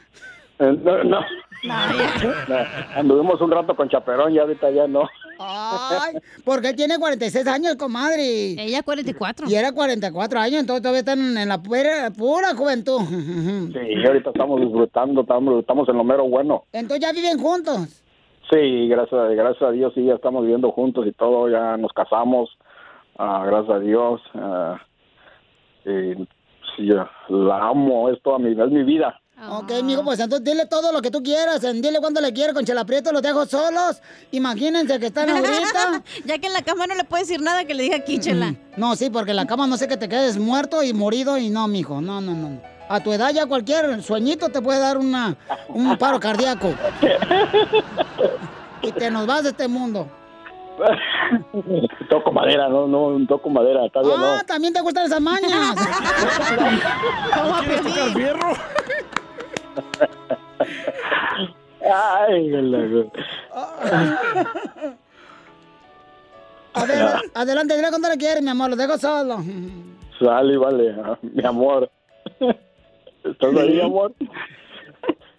eh, no, no. No, [laughs] Anduvimos un rato con chaperón y ahorita ya no. Ay, porque tiene 46 años, comadre. Ella 44. Y era 44 años, entonces todavía están en la pura, pura juventud. Sí, ahorita estamos disfrutando, estamos, estamos en lo mero bueno. Entonces ya viven juntos. Sí, gracias, gracias a Dios, sí, ya estamos viviendo juntos y todo, ya nos casamos, ah, gracias a Dios. ah, y sí, la amo, es toda mi, es mi vida. Ok, mijo, pues entonces dile todo lo que tú quieras. en- Dile cuánto le quieres con Chela Prieto, los dejo solos. Imagínense que están ahorita. [laughs] ya que en la cama no le puede decir nada que le diga aquí, chela. No, sí, porque en la cama no sé que te quedes muerto y morido y no, mijo. No, no, no. A tu edad ya cualquier sueñito te puede dar una, un paro cardíaco. [laughs] Y te nos vas de este mundo. [laughs] toco madera, no, no, toco madera, todavía Ah, no. también te gustan esas mañas. ¿No quieres tocar fierro? Ay, la- [laughs] A ver, adelante, dile cuánto le quieres, mi amor. Los dejo solo. Sale, vale, ah, mi amor. ¿Estás ahí, amor?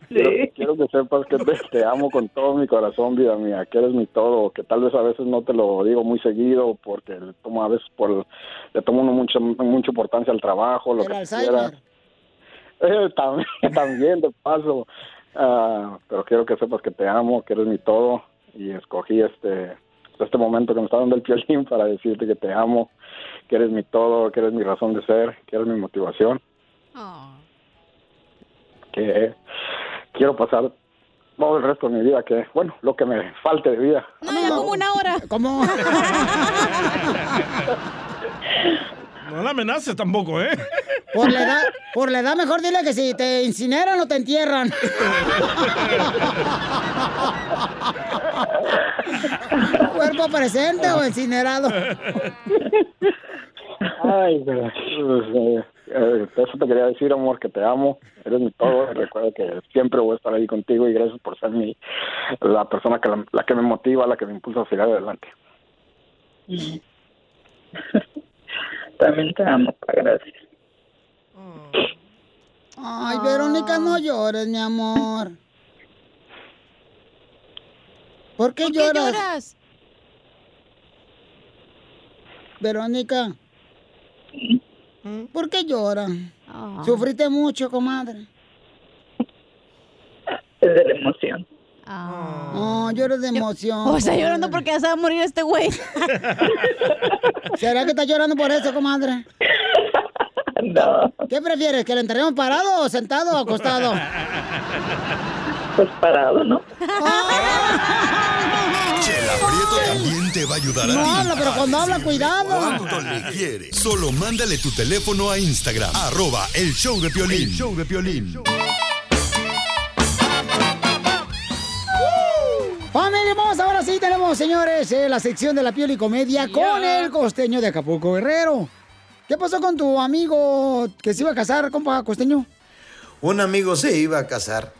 Quiero, quiero que sepas que te, te amo con todo mi corazón, vida mía, que eres mi todo, que tal vez a veces no te lo digo muy seguido porque le tomo a veces por le tomo uno mucha mucha importancia al trabajo, lo El que Alzheimer. quiera. Eh, también, [laughs] también de paso, Ah, pero quiero que sepas que te amo, que eres mi todo y escogí este este momento que me está dando el piolín [laughs] para decirte que te amo, que eres mi todo, que eres mi razón de ser, que eres mi motivación. Que quiero pasar todo el resto de mi vida, que bueno, lo que me falte de vida. No, ya como una hora. ¿Cómo? [laughs] No la amenaces tampoco, ¿eh? Por la edad, por la edad mejor dile que si te incineran o te entierran. ¿Cuerpo presente o incinerado? Ay, pero, eh, eso te quería decir, amor, que te amo, eres mi todo, recuerda que siempre voy a estar ahí contigo y gracias por ser mi, la persona que la, la que me motiva, la que me impulsa a seguir adelante. También te amo, pa, gracias. Ay, Verónica, no llores, mi amor. ¿Por qué ¿Por qué lloras? lloras? Verónica. ¿Por qué lloras? Ah. Sufriste mucho, comadre. Es de la emoción. No, lloras de emoción. O está comadre. llorando porque ya se va a morir este güey. [laughs] ¿Será que está llorando por eso, comadre? [laughs] No. ¿Qué prefieres? ¿Que le enterremos parado o sentado o acostado? Pues parado, ¿no? [laughs] Chela Prieto también te va a ayudar a No ti. habla, pero cuando habla, cuidado. ¿Cuánto le quieres? Solo mándale tu teléfono a Instagram, arroba el show de Piolín. El show de Piolín. Familia hermosa, ahora sí tenemos, señores, eh, la sección de la piel y comedia con el costeño de Acapulco Guerrero. ¿Qué pasó con tu amigo que se iba a casar, compa costeño? Un amigo se iba a casar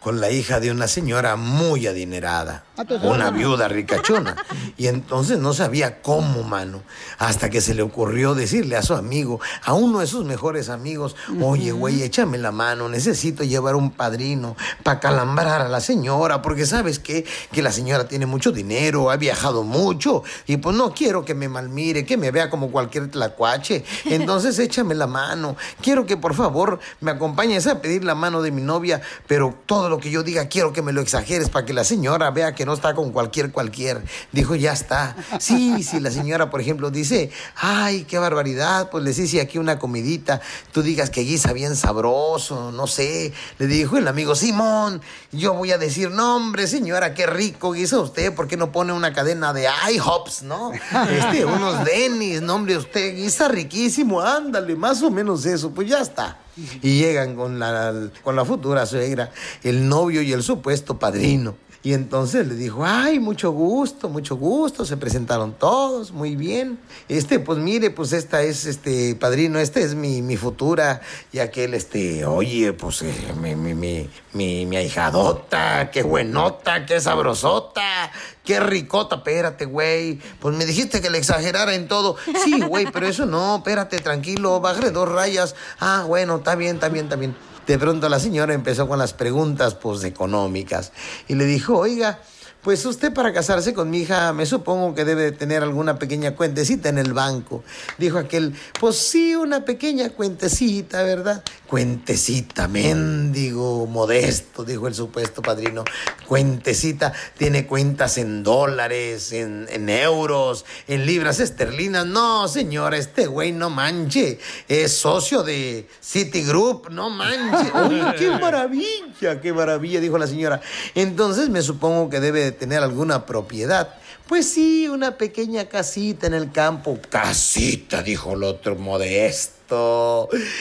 con la hija de una señora muy adinerada, una viuda ricachona. Y entonces no sabía cómo, mano, hasta que se le ocurrió decirle a su amigo, a uno de sus mejores amigos, oye, güey, échame la mano, necesito llevar un padrino para calambrar a la señora, porque sabes qué, que la señora tiene mucho dinero, ha viajado mucho, y pues no quiero que me malmire, que me vea como cualquier tlacuache. Entonces [laughs] échame la mano, quiero que por favor me acompañes a pedir la mano de mi novia, pero todo lo que yo diga quiero que me lo exageres para que la señora vea que no está con cualquier cualquier. Dijo, ya está. Sí, si la señora, por ejemplo, dice, ay, qué barbaridad, pues les hice aquí una comidita, tú digas que guisa bien sabroso, no sé. Le dijo el amigo, Simón, yo voy a decir, no, hombre, señora, qué rico guisa usted, ¿por qué no pone una cadena de IHOPs, no? Este, unos Denis, no, hombre, usted guisa riquísimo, ándale, más o menos eso, pues ya está. Y llegan con la, con la futura suegra, el novio y el supuesto padrino. Y entonces le dijo, ay, mucho gusto, mucho gusto, se presentaron todos, muy bien. Este, pues mire, pues esta es, este, padrino, esta es mi, mi futura, y aquel, este, oye, pues eh, mi, mi, mi, mi, mi ahijadota, qué buenota, qué sabrosota, qué ricota, espérate, güey. Pues me dijiste que le exagerara en todo. Sí, güey, pero eso no, espérate, tranquilo, bájale dos rayas. Ah, bueno, está bien, está bien, está bien. De pronto la señora empezó con las preguntas, pues, económicas. Y le dijo, oiga, pues usted para casarse con mi hija me supongo que debe de tener alguna pequeña cuentecita en el banco. Dijo aquel, pues sí, una pequeña cuentecita, ¿verdad? Cuentecita, mendigo, modesto, dijo el supuesto padrino. Cuentecita, tiene cuentas en dólares, en, en euros, en libras esterlinas. No, señora, este güey no manche. Es socio de Citigroup, no manche. [laughs] Uy, qué maravilla, qué maravilla, dijo la señora. Entonces me supongo que debe de tener alguna propiedad. Pues sí, una pequeña casita en el campo. Casita, dijo el otro modesto.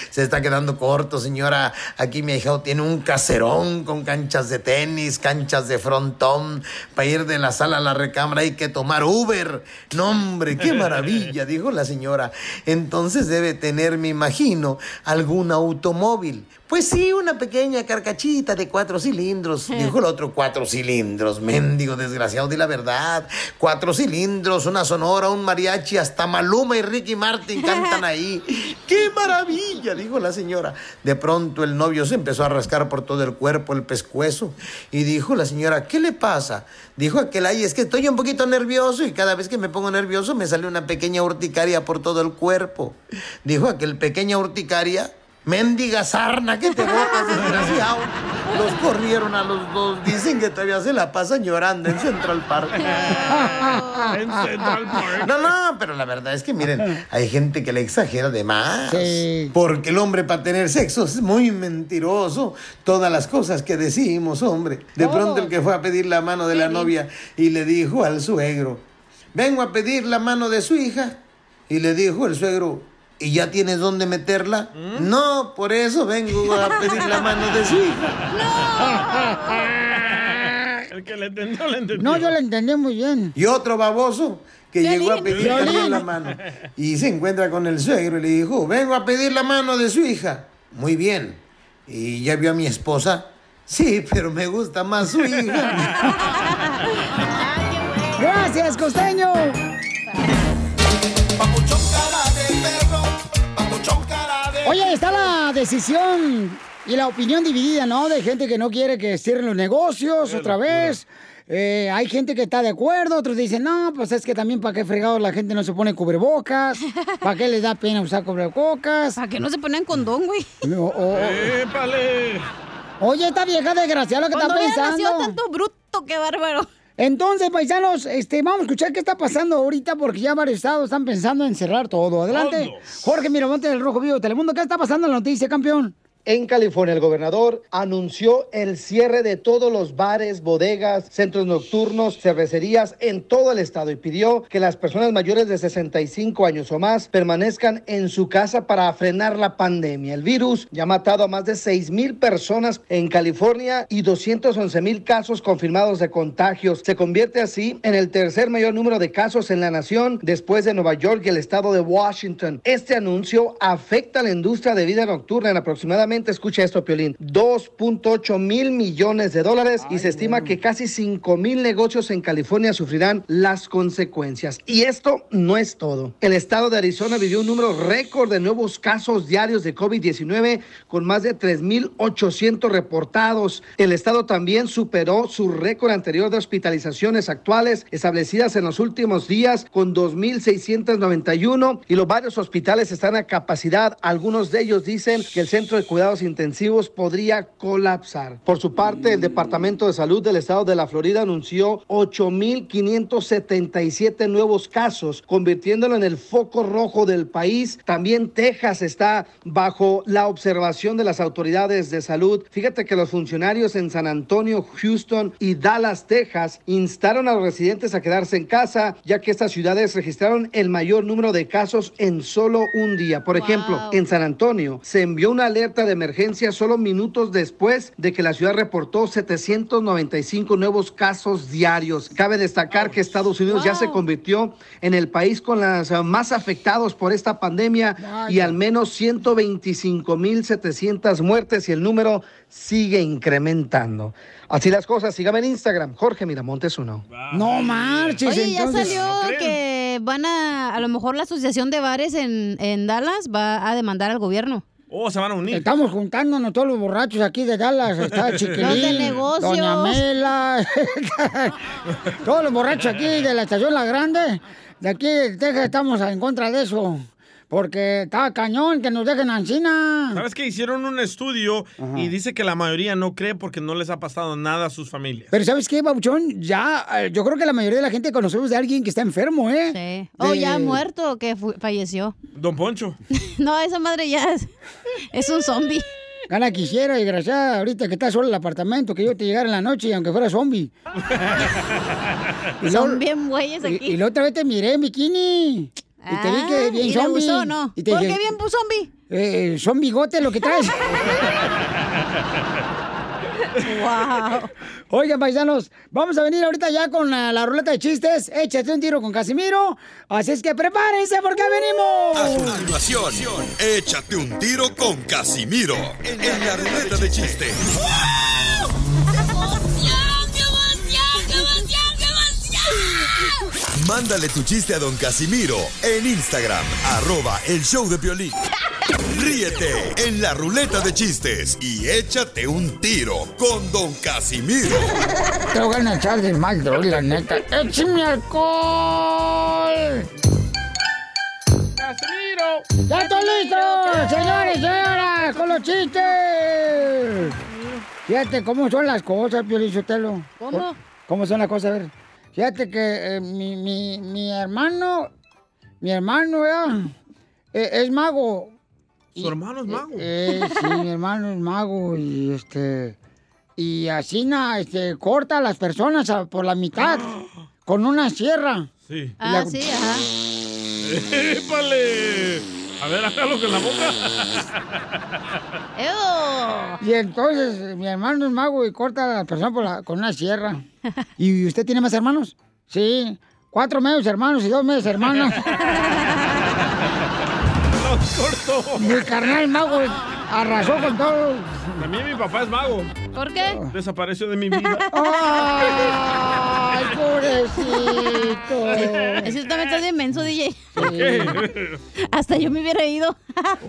Se está quedando corto, señora. Aquí mi hija tiene un caserón con canchas de tenis, canchas de frontón. Para ir de la sala a la recámara hay que tomar Uber. No, hombre, qué maravilla, dijo la señora. Entonces debe tener, me imagino, algún automóvil. Pues sí, una pequeña carcachita de cuatro cilindros. Dijo el otro, cuatro cilindros. Mendigo, desgraciado, di la verdad. Cuatro cilindros, una sonora, un mariachi, hasta Maluma y Ricky Martin cantan ahí. [laughs] ¡Qué maravilla! Dijo la señora. De pronto el novio se empezó a rascar por todo el cuerpo, el pescuezo. Y dijo la señora, ¿qué le pasa? Dijo aquel, ay, es que estoy un poquito nervioso y cada vez que me pongo nervioso me sale una pequeña urticaria por todo el cuerpo. Dijo aquel, pequeña urticaria. Mendiga sarna, que te botas, [laughs] desgraciado. Los corrieron a los dos. Dicen que todavía se la pasan llorando en Central Park. [laughs] En Central Park. No, no, pero la verdad es que miren, hay gente que le exagera de más. Porque el hombre para tener sexo es muy mentiroso. Todas las cosas que decimos, hombre. De pronto el que fue a pedir la mano de la novia y le dijo al suegro, vengo a pedir la mano de su hija. Y le dijo el suegro, ¿y ya tienes dónde meterla? No, por eso vengo a pedir la mano de su hija. El que le entendió, le entendió. No, yo lo entendí muy bien. Y otro baboso que llegó a Violín. pedir también Violín. la mano. Y se encuentra con el suegro y le dijo, vengo a pedir la mano de su hija. Muy bien. ¿Y ya vio a mi esposa? Sí, pero me gusta más su hija. [laughs] Gracias, costeño. Oye, está la decisión y la opinión dividida, ¿no? De gente que no quiere que cierren los negocios otra vez. Eh, hay gente que está de acuerdo, otros dicen, no, pues es que también para qué fregado la gente no se pone cubrebocas, para qué les da pena usar cubrebocas. ¿Para qué no se ponen condón, güey? No, o- ¡Épale! Oye, esta vieja desgraciada lo que Cuando está pensando. nacido tanto bruto, qué bárbaro. Entonces, paisanos, este, vamos a escuchar qué está pasando ahorita porque ya varios estados están pensando en cerrar todo. Adelante. Jorge Miramonte del Rojo Vivo de Telemundo, ¿qué está pasando en la noticia, campeón? En California, el gobernador anunció el cierre de todos los bares, bodegas, centros nocturnos, cervecerías en todo el estado y pidió que las personas mayores de 65 años o más permanezcan en su casa para frenar la pandemia. El virus ya ha matado a más de 6 mil personas en California y 211 mil casos confirmados de contagios. Se convierte así en el tercer mayor número de casos en la nación después de Nueva York y el estado de Washington. Este anuncio afecta a la industria de vida nocturna en aproximadamente, escucha esto, Piolín, 2.8 mil millones de dólares y se estima que casi 5 mil negocios en California sufrirán las consecuencias. Y esto no es todo. El estado de Arizona vivió un número récord de nuevos casos diarios de COVID-19 con más de 3.800 reportados. El estado también superó su récord anterior de hospitalizaciones actuales establecidas en los últimos días con 2.691 y los varios hospitales están a capacidad. Algunos de ellos dicen que el centro de cuidados intensivos podría colapsar. Por su parte, el Departamento de Salud del Estado de la Florida anunció 8.577 nuevos casos, convirtiéndolo en el foco rojo del país. También Texas está bajo la observación de las autoridades de salud. Fíjate que los funcionarios en San Antonio, Houston y Dallas, Texas, instaron a los residentes a quedarse en casa, ya que estas ciudades registraron el mayor número de casos en solo un día. Por ejemplo, en San Antonio se envió una alerta de de emergencia solo minutos después de que la ciudad reportó 795 nuevos casos diarios. Cabe destacar que Estados Unidos ya se convirtió en el país con las eh, más afectados por esta pandemia y al menos 125.700 muertes y el número sigue incrementando. Así las cosas, sígame en Instagram, Jorge Miramontes uno. No marches, Oye, ya salió que van a, a lo mejor la asociación de bares en, en Dallas va a demandar al gobierno. Oh, se van a unir. Estamos juntándonos todos los borrachos aquí de Dallas. Está [laughs] Chiquilín, Los de negocios. Doña Mela. [laughs] todos los borrachos aquí de la estación La Grande. De aquí de Texas estamos en contra de eso. Porque está cañón que nos dejen ancina. ¿Sabes que hicieron un estudio y dice que la mayoría no cree porque no les ha pasado nada a sus familias? Pero ¿sabes qué, Babuchón? Ya, eh, yo creo que la mayoría de la gente conocemos de alguien que está enfermo, ¿eh? Sí. O ya muerto, que fu- falleció. Don Poncho. [laughs] No, esa madre ya es, [laughs] es un zombie. Gana quisiera, desgraciada, ahorita que está solo en el apartamento, que yo te llegara en la noche y aunque fuera zombie. [laughs] Son bien güeyes y, aquí. y la otra vez te miré en bikini. Y te vi que Ah, bien ¿y le zombie. gustó no? Y te ¿Por dije, qué bien pues, zombie? Eh, son bigotes lo que traes. [laughs] wow. Oigan, paisanos, vamos a venir ahorita ya con la, la ruleta de chistes. Échate un tiro con Casimiro. Así es que prepárense porque A venimos. continuación, échate un tiro con Casimiro en la ruleta de chiste. Mándale tu chiste a don Casimiro en Instagram, arroba el show de violín. Ríete en la ruleta de chistes y échate un tiro con don Casimiro. Te voy a echar de mal, droga, la neta. ¡Échame alcohol! ¡Casimiro! ¡Ya estoy listo! Señores, señoras, con los chistes. Fíjate cómo son las cosas, Pio Lizotelo. ¿Cómo? ¿Cómo son las cosas? A ver. Fíjate que eh, mi, mi, mi hermano, mi hermano. Eh, es mago. ¿Su hermano es mago? Eh, sí, mi hermano es mago y este y así na, este corta a las personas a- por la mitad [gasps] con una sierra. Sí. Ah, sí, ajá. [laughs] ¡Épale! A ver, hágalo con la boca. Y entonces mi hermano es mago y corta a por la- con una sierra. ¿Y usted tiene más hermanos? Sí, cuatro medios hermanos y dos medios hermanas. [laughs] Los cortó. mi carnal mago arrasó con todo. También mi papá es mago. ¿Por qué? Desapareció de mi vida. [laughs] ¡Ay, pobrecito! [laughs] Es que tú también estás bien menso, DJ. ¿Por qué? [laughs] Hasta yo me hubiera ido.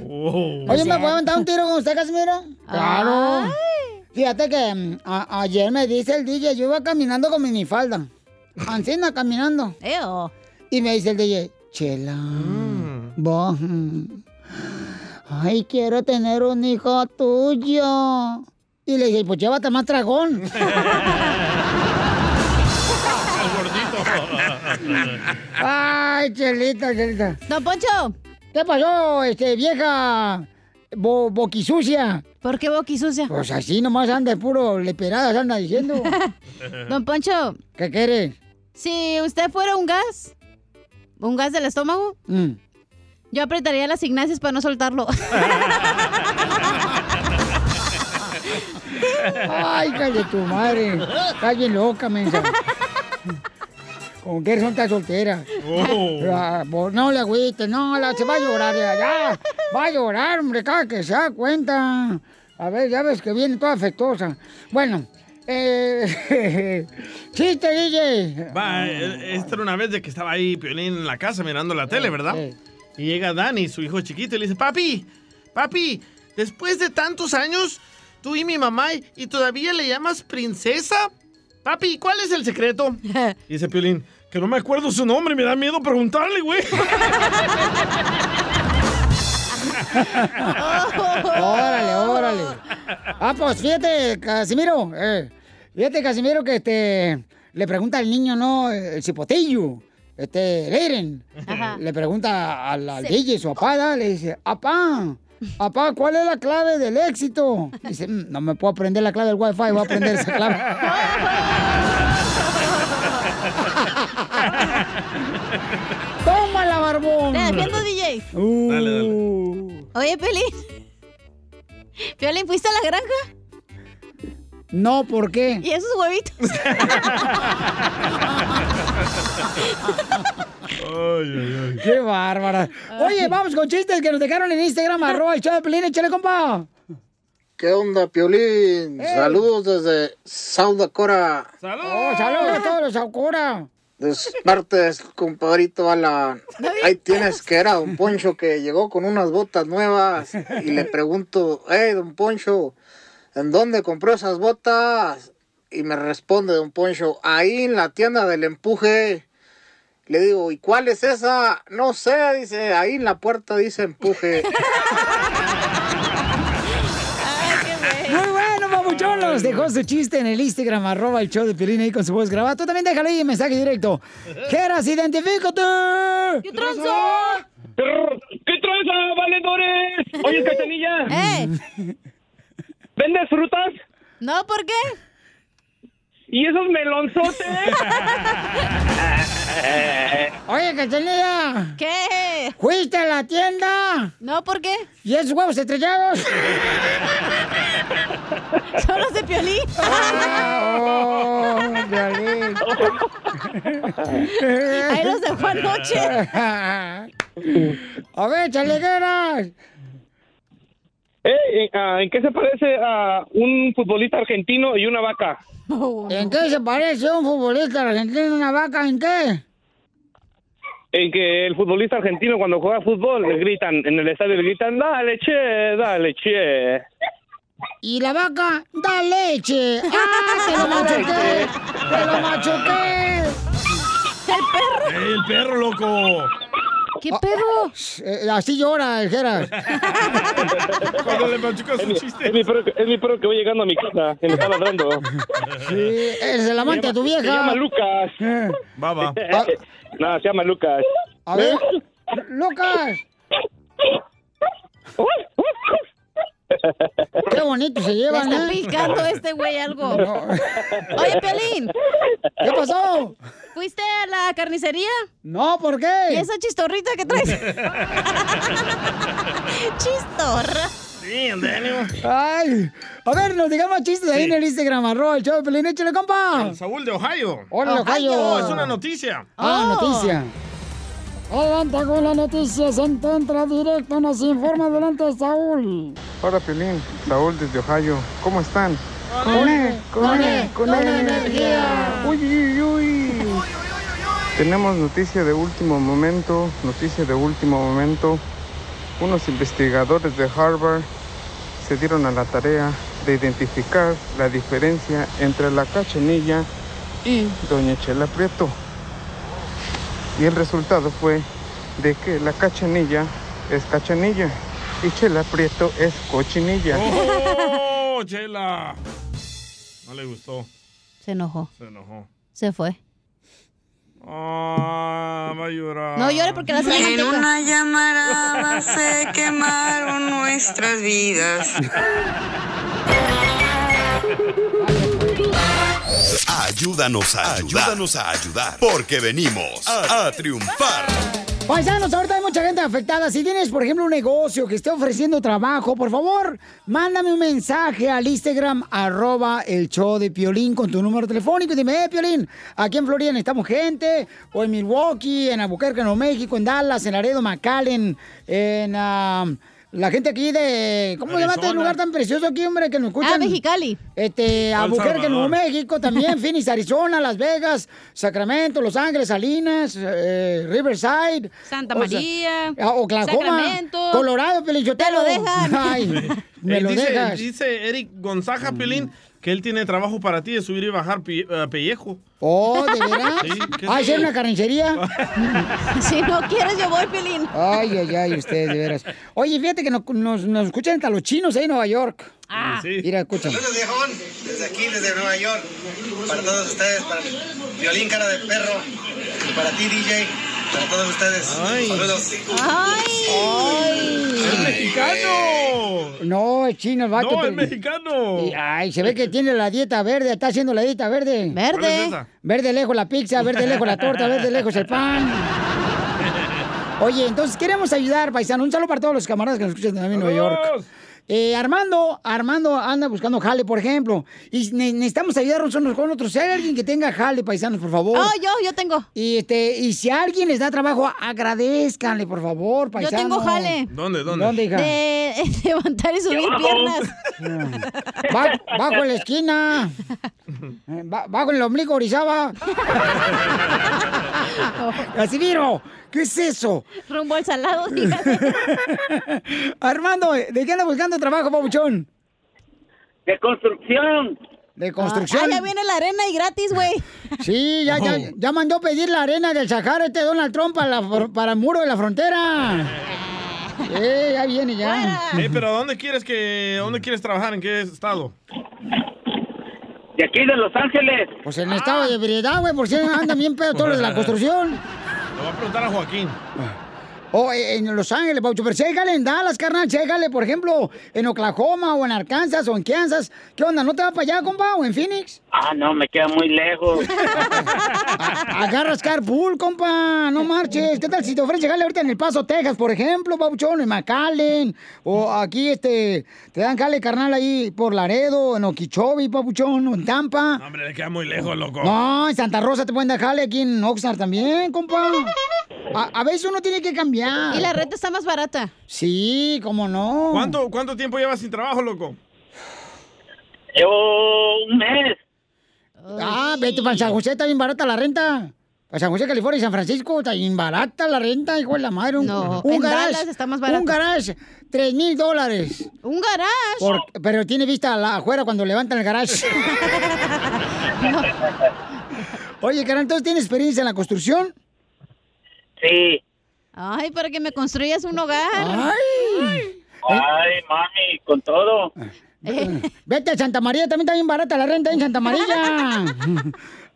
Oh. Oye, ¿me puedo aventar un tiro con usted, Casimiro? Claro. Fíjate que mm, a- ayer me dice el DJ, yo iba caminando con minifalda. Ancina caminando. Eo. Y me dice el DJ, Chela, vos, mm, ay, quiero tener un hijo tuyo. Y le dije, pues llévate más dragón. [laughs] Ay, Chelita, Chelita. Don Poncho. ¿Qué pasó, este, vieja bo boquisucia? ¿Por qué boquisucia? Pues así nomás anda, puro leperadas anda diciendo. [laughs] Don Poncho. ¿Qué quiere? Si usted fuera un gas, un gas del estómago, Mm. Yo apretaría las ignacias para no soltarlo. Ay, calle tu madre. Estás bien loca, mensa. ¿Con qué razón estás soltera? Oh. No le agüites, no, la, se va a llorar ya, ya. Va a llorar, hombre, cada que se da cuenta. A ver, ya ves que viene toda afectuosa. Bueno, eh, [laughs] chiste, DJ. Va, eh, esta era una vez de que estaba ahí Piolín en la casa mirando la tele, ¿verdad? Y llega Dani, su hijo chiquito, y le dice, papi, papi, después de tantos años, tú y mi mamá, ¿y todavía le llamas princesa? Papi, ¿cuál es el secreto? Y [laughs] dice Piolín, que no me acuerdo su nombre, me da miedo preguntarle, güey. [laughs] órale, órale. Ah, pues fíjate, Casimiro. eh, fíjate, Casimiro, que este le pregunta al niño, ¿no? El cipotillo. Este, Leiren. Ajá. Le pregunta al, al Sí. DJ, su apá, le dice, apá, apá, ¿cuál es la clave del éxito? Dice, "Mm, no me puedo aprender la clave del wifi, voy a aprender esa clave. [laughs] ¡Tómala, barbón! Te defiendo, DJ. Uh. Dale, dale. Oye, Peli. Piolín, ¿fuiste a la granja? No, ¿por qué? ¿Y esos huevitos? [laughs] ¡Qué bárbara! Oye, vamos con chistes que nos dejaron en Instagram, [laughs] arroba el show de Pelín, échale, compa. ¿Qué onda, Piolín? Hey. Saludos desde South Dakota. ¡Saludos! ¡Saludos a todos los Saucura! Despertes, compadrito Alan. Ahí tienes que era Don Poncho que llegó con unas botas nuevas y le pregunto, hey, Don Poncho, ¿en dónde compró esas botas? Y me responde Don Poncho, ahí en la tienda del empuje. Le digo, ¿y cuál es esa? No sé, dice, ahí en la puerta dice empuje. [laughs] Muy bueno. Nos dejó su chiste en el Instagram, arroba el show de Pelín ahí con su voz grabada. Tú también déjalo ahí en mensaje directo. [laughs] Geras, identifícate. ¿Qué tranza? ¿Qué tranza, valedores? Oye, Cachanilla. [laughs] ¡Eh! ¿Vendes frutas? No, ¿por qué? ¿Y esos melonzotes? [laughs] Oye, Cachanilla. ¿Qué? ¿Fuiste a la tienda? No, ¿por qué? ¿Y esos huevos estrellados? [laughs] Son los de Piolín. oh, Piolín. Ahí los dejó anoche. [laughs] A ver, chalegueras. Eh, ah, ¿En qué se parece a un futbolista argentino y una vaca? ¿En qué se parece un futbolista argentino a una vaca? ¿En qué? En que el futbolista argentino cuando juega fútbol le gritan, en el estadio le gritan, dale, che, dale, che. Y la vaca da leche. ¡Ah, te lo machuqué! ¡Te lo machuqué! ¡El perro! ¡Ey, el perro, loco! ¿Qué pedo? Eh, así llora el Geras. [laughs] Cuando le un mi, chiste. es mi perro, que- es mi perro que voy llegando a mi casa y me está ladrando. Sí, es el amante de tu vieja. Se llama Lucas. Va, va. [laughs] no, se llama Lucas. A ver, Lucas. Qué bonito se Le llevan, está ¿eh? picando este güey algo. Oye, Piolín. ¿Qué pasó? ¿Fuiste a la carnicería? No, ¿por qué? ¿Y esa chistorrita que traes? [laughs] Chistorra. Sí, el Daniel. Ay, a ver, nos digamos chistes ahí en el Instagram, arroba el show de Pelín, échale, compa. Saúl de Ohio. Hola, Ohio. Oh, es una noticia. Ah, noticia. Adelante con la noticia, se encuentra directo, nos informa adelante Saúl. Hola Piolín, Saúl desde Ohio. ¿Cómo están? Con E, con E, con energía. Uy, uy, uy. Tenemos noticia de último momento, noticia de último momento. Unos investigadores de Harvard se dieron a la tarea de identificar la diferencia entre la cachanilla y Doña Chela Prieto. Y el resultado fue de que la cachanilla es cachanilla y Chela Prieto es cochinilla. ¡Oh, Chela! No le gustó. Se enojó. Se enojó. Se fue. Ah, va a llorar. No llore porque la En una llamarada se quemaron nuestras vidas. [laughs] Ayúdanos a ayudar. Ayúdanos a ayudar. Porque venimos a, a triunfar. Paisanos, ahorita hay mucha gente afectada. Si tienes, por ejemplo, un negocio que esté ofreciendo trabajo, por favor, mándame un mensaje al Instagram, arroba el show de Piolín con tu número telefónico y dime, eh, Piolín, aquí en Florida necesitamos gente, o en Milwaukee, en Albuquerque, Nuevo México, en Dallas, en Laredo, McAllen, en... ah, la gente aquí de... ¿Cómo se llama este lugar tan precioso aquí, hombre, que nos escuchan? Ah, Mexicali. Este, Albuquerque. Nuevo México, también, [laughs] Phoenix, Arizona, Las Vegas, Sacramento, Los Ángeles, Salinas, eh, Riverside. Santa o sea, María, ah, Oklahoma, Sacramento. Colorado, Pelichotelo. Te lo dejan. [laughs] Ay, [laughs] me lo dice, dejas. dice Eric Gonzaga Pelín que él tiene trabajo para ti de subir y bajar pi- eh, pellejo. Oh, ¿de [laughs] veras? Sí, ¿qué Ay, es ¿ser eso? una carnicería? [laughs] Si no quieres, yo voy, Pelín. Ay, ay, ay, ustedes, de veras. Oye, fíjate que nos, nos, nos escuchan hasta los chinos ahí en Nueva York. Ah. Mira, escúchame. Saludos, viejón, desde aquí, desde Nueva York. Para todos ustedes, para Violín Cara de Perro, y para ti, DJ, para todos ustedes. Saludos. ¡Ay! ¡Es mexicano! No, es chino el vato. No, es mexicano. Ay, se ve que tiene la dieta verde, está haciendo la dieta verde. Verde. ¿Cuál es esa? Verde lejos la pizza, verde lejos la torta, verde lejos el pan. [laughs] Oye, entonces queremos ayudar, paisano. Un saludo para todos los camaradas que nos escuchan también en Nueva York. Eh, Armando, Armando anda buscando jale, por ejemplo. Y ne- necesitamos ayudarnos unos con otros. Si hay alguien que tenga jale, paisanos, por favor. Oh, yo, yo tengo. Y, este, y si alguien les da trabajo, agradezcanle, por favor, Yo paisanos. tengo jale. ¿Dónde, dónde? ¿Dónde, hija? De levantar y subir [laughs] piernas. Ba- [laughs] bajo en la esquina. Eh, ba- bajo en el ombligo, Orizaba. [laughs] Casimiro, ¿qué es eso? Rumbo al salado, Armando, ¿de qué anda buscando trabajo, pabuchón? De construcción. De construcción. Ah, ya viene la arena y gratis, güey. [laughs] Sí, ya, ya, ya mandó pedir la arena del Sahara este Donald Trump para, la para el muro de la frontera. [laughs] Eh, ya viene, ya. Eh, pero ¿dónde quieres que, dónde quieres trabajar? ¿En qué estado? De aquí de Los Ángeles. Pues en estado de ebriedad, güey, por si andan bien pedo todos los de la [laughs] construcción. Le voy a preguntar a Joaquín. O eh, en Los Ángeles, Paucho, pero ségale en Dallas, carnal, ségale, por ejemplo, en Oklahoma o en Arkansas o en Kansas. ¿Qué onda? ¿No te va para allá, compa? ¿O en Phoenix? Ah, no, me queda muy lejos. [laughs] Agarras carpool, compa, no marches. ¿Qué tal si te ofrece jale ahorita en El Paso, Texas, por ejemplo, Pauchón, en McAllen? O aquí, este, te dan jale, carnal, ahí por Laredo, en Okeechobee, Papuchón, o en Tampa. Hombre, le queda muy lejos, loco. No, en Santa Rosa te pueden dar jale, aquí en Oxnard también, compa. A, a veces uno tiene que cambiar. Y la renta está más barata. Sí, cómo no. ¿Cuánto, ¿Cuánto tiempo llevas sin trabajo, loco? Llevo un mes. Ah, vete para San José, está bien barata la renta. Para San José, California y San Francisco, está bien barata la renta, hijo de la madre. Un, No, un en garage. Dallas está más barato. Un garage, tres mil dólares. ¿Un garage? Por- pero tiene vista a la, afuera cuando levantan el garage. [laughs] Oye, carnal, ¿entonces tienes experiencia en la construcción? Sí. Ay, para que me construyas un hogar. Ay. Ay, mami, con todo. Vete a Santa María, también está bien barata la renta en Santa María. [laughs]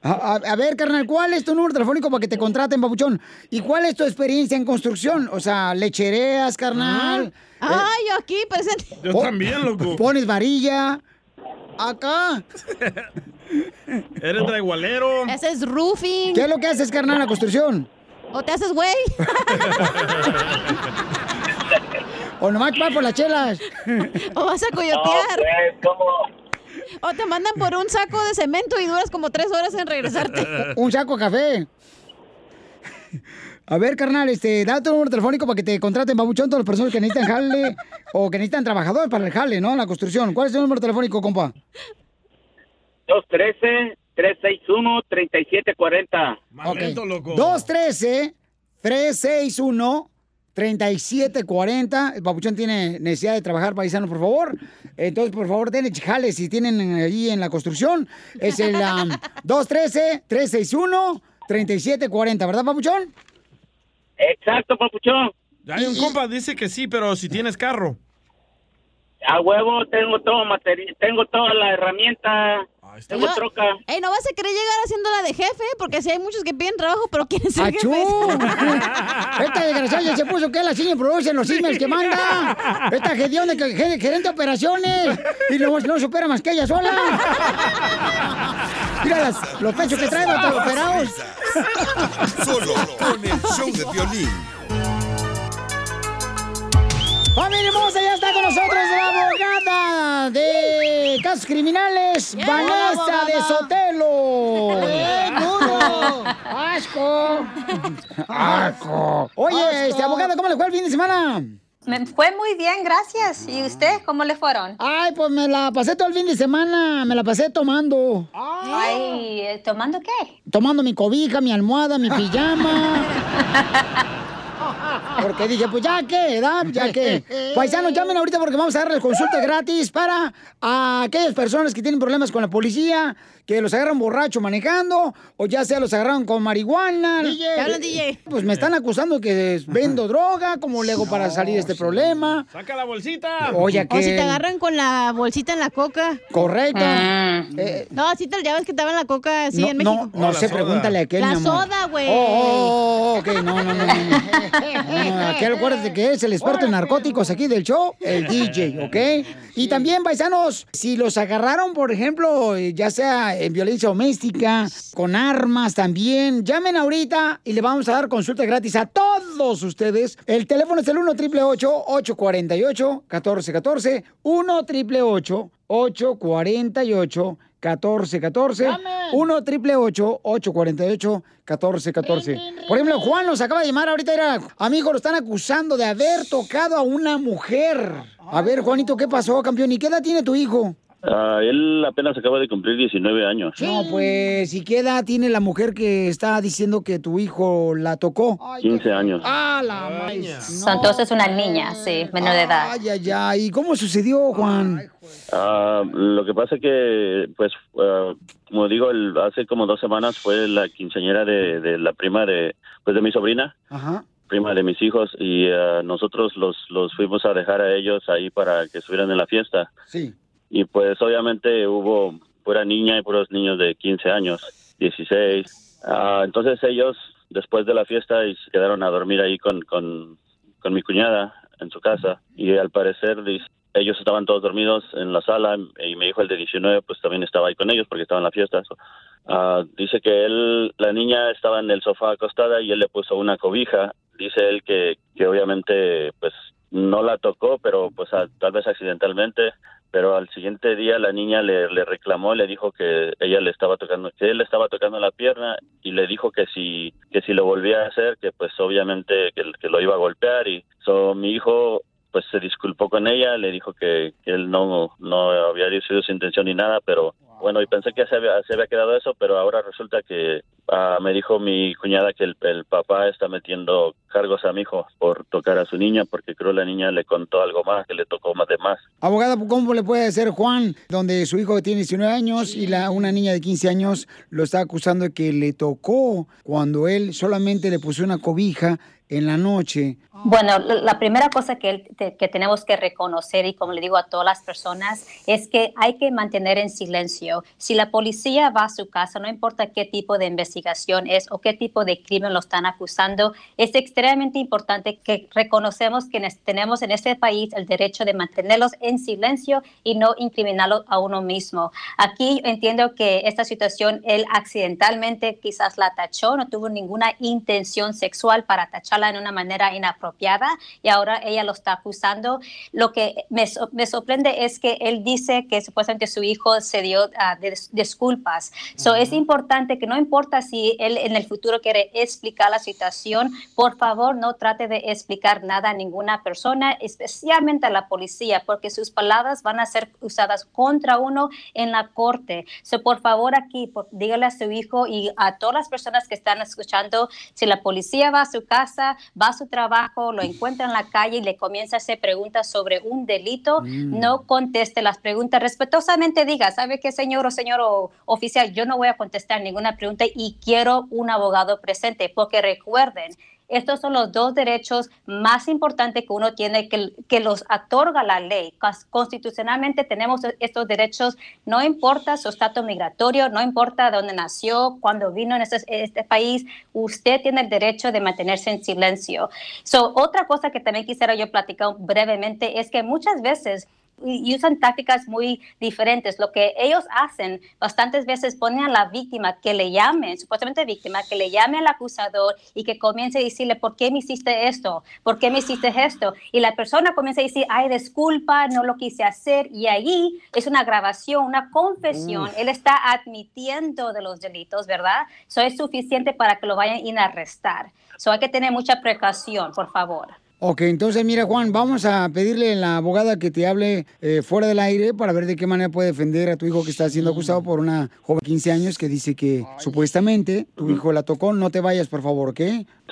A, a- a ver, carnal, ¿cuál es tu número telefónico para que te contraten, papuchón? ¿Y cuál es tu experiencia en construcción? O sea, lechereas, carnal. Ay, yo aquí presente. Yo también, loco. Pones varilla. Acá. [laughs] Eres dragualero. Ese es roofing. ¿Qué es lo que haces, carnal, en la construcción? ¿O te haces güey? [laughs] ¿O nomás vas por las chelas? ¿O vas a coyotear? ¿O te mandan por un saco de cemento y duras como tres horas en regresarte? [laughs] Un saco de café. A ver, carnal, este, da tu número telefónico para que te contraten, babuchón, todas las personas que necesitan jale o que necesitan trabajadores para el jale, ¿no? En la construcción. ¿Cuál es tu número telefónico, compa? 213-361-3740. Ok. 213-361-3740. El papuchón tiene necesidad de trabajar, paisano, por favor. Entonces, por favor, denle chijales si tienen ahí en la construcción. Es el [laughs] um, 213-361-3740, ¿verdad, papuchón? Exacto, papuchón. Hay un compa dice que sí, pero si tienes carro. A huevo, tengo todo material, tengo toda la herramienta, tengo No, troca. Ey, no vas a querer llegar haciéndola de jefe, porque si hay muchos que piden trabajo, pero quieren ser ¡Achú! jefes. [laughs] Esta desgraciada ya se puso que la señora produce los emails que manda. Esta gestión de gerente de operaciones. Y no, no supera más que ella sola. Mira las- los pechos que traigo todos operados. Solo con el show de violín. Familia hermosa, ya está con nosotros la abogada de casos criminales, Vanessa de Sotelo. ¡Eh, duro! ¡Asco! ¡Asco! Oye, este, abogada, ¿cómo le fue el fin de semana? Me fue muy bien, gracias. ¿Y usted cómo le fueron? Ay, pues me la pasé todo el fin de semana, me la pasé tomando. Ay, ¿tomando qué? Tomando mi cobija, mi almohada, mi pijama. [laughs] Porque dije, pues ya que, ¿verdad? Ya que. Paisanos, llamen ahorita porque vamos a darles consulta gratis para a aquellas personas que tienen problemas con la policía, que los agarran borracho manejando, o ya sea los agarraron con marihuana. DJ. ¿Qué hablan, DJ? Pues me están acusando que [laughs] vendo droga, ¿cómo le hago para salir de este problema? ¡Saca la bolsita! Oye, O si que- te agarran con la bolsita en la coca. Correcto. Mm. Eh, no, así te ya ves que te daban la coca así no, en no, México. no sé, pregúntale a aquel, La mi amor. soda, güey. Oh, oh, oh, ok, no, no, no, no, no. Ah, Aquí acuérdate que es el experto en narcóticos aquí del show, el DJ, ¿ok? Y también, paisanos, si los agarraron, por ejemplo, ya sea en violencia doméstica, con armas también, llamen ahorita y le vamos a dar consulta gratis a todos ustedes. El teléfono es el 1 888 848 1414 1 888 848 1414 1 888 848 1414 Por ejemplo, Juan nos acaba de llamar ahorita, era, amigo, lo están acusando de haber tocado a una mujer. A ver, Juanito, ¿qué pasó, campeón? ¿Y qué edad tiene tu hijo? Ah, él apenas acaba de cumplir 19 años. No, pues, ¿y qué edad tiene la mujer que está diciendo que tu hijo la tocó? 15 años. Ah, la maíz. So, Entonces una niña, sí, menor de edad. Ay, ay, ay. ¿Y cómo sucedió, Juan? Ah, lo que pasa que, pues, ah, como digo, el- hace como dos semanas fue la quinceañera de, de la prima de, pues, de mi sobrina, Ajá. prima de mis hijos, y ah, nosotros los, los fuimos a dejar a ellos ahí para que estuvieran en la fiesta. Sí. Y pues, obviamente, hubo pura niña y puros niños de 15 años, 16. Ah, entonces ellos, después de la fiesta, se quedaron a dormir ahí con, con, mi cuñada en su casa. Y al parecer, ellos estaban todos dormidos en la sala y mi hijo, el de 19, pues también estaba ahí con ellos porque estaba en la fiesta. So, ah, dice que él, la niña estaba en el sofá acostada y él le puso una cobija. Dice él que, que obviamente, pues no la tocó, pero pues tal vez accidentalmente. Pero al siguiente día la niña le, le reclamó, le dijo que ella le estaba tocando, que él le estaba tocando la pierna y le dijo que si que si lo volvía a hacer, que pues obviamente que, lo iba a golpear y so, mi hijo pues se disculpó con ella, le dijo que, que él no no había sido su intención ni nada, pero bueno, y pensé que se había, se había quedado eso, pero ahora resulta que ah, me dijo mi cuñada que el, el papá está metiendo cargos a mi hijo por tocar a su niña, porque creo la niña le contó algo más, que le tocó más de más. Abogada, ¿cómo le puede hacer Juan, donde su hijo tiene 19 años y la, una niña de 15 años lo está acusando de que le tocó cuando él solamente le puso una cobija en la noche? Bueno, la primera cosa que, que tenemos que reconocer y como le digo a todas las personas es que hay que mantener en silencio. Si la policía va a su casa, no importa qué tipo de investigación es o qué tipo de crimen lo están acusando, es extremadamente importante que reconocemos que tenemos en este país el derecho de mantenerlos en silencio y no incriminarlos a uno mismo. Aquí entiendo que esta situación él accidentalmente quizás la tachó, no tuvo ninguna intención sexual para en una manera inapropiada y ahora ella lo está acusando. Lo que me, me sorprende es que él dice que supuestamente su hijo se dio ah, dis- disculpas. So, Es importante que no importa si él en el futuro quiere explicar la situación, por favor no trate de explicar nada a ninguna persona, especialmente a la policía, porque sus palabras van a ser usadas contra uno en la corte. So, por favor aquí, por- dígale a su hijo y a todas las personas que están escuchando, si la policía va a su casa, va a su trabajo, lo encuentra en la calle y le comienza a hacer preguntas sobre un delito, Mm. no conteste las preguntas. Respetuosamente diga, ¿sabe qué, señor o señor o oficial? Yo no voy a contestar ninguna pregunta y quiero un abogado presente, porque recuerden, estos son los dos derechos más importantes que uno tiene, que, que los otorga la ley. Cons- Constitucionalmente tenemos estos derechos, no importa su estatus migratorio, no importa de dónde nació, cuando vino en este, este país, usted tiene el derecho de mantenerse en silencio. So, otra cosa que también quisiera yo platicar brevemente es que muchas veces y usan tácticas muy diferentes. Lo que ellos hacen bastantes veces ponen a la víctima que le llame, supuestamente víctima, que le llame al acusador y que comience a decirle, ¿por qué me hiciste esto? ¿Por qué me hiciste esto? Y la persona comienza a decir, ay, disculpa, no lo quise hacer. Y ahí es una grabación, una confesión. Uf. Él está admitiendo de los delitos, ¿verdad? Eso es suficiente para que lo vayan a arrestar. So hay que tener mucha precaución, por favor. Ok, entonces mira Juan, vamos a pedirle a la abogada que te hable eh, fuera del aire para ver de qué manera puede defender a tu hijo que está siendo acusado por una joven de 15 años que dice que supuestamente tu hijo la tocó. No te vayas, por favor, ¿ok?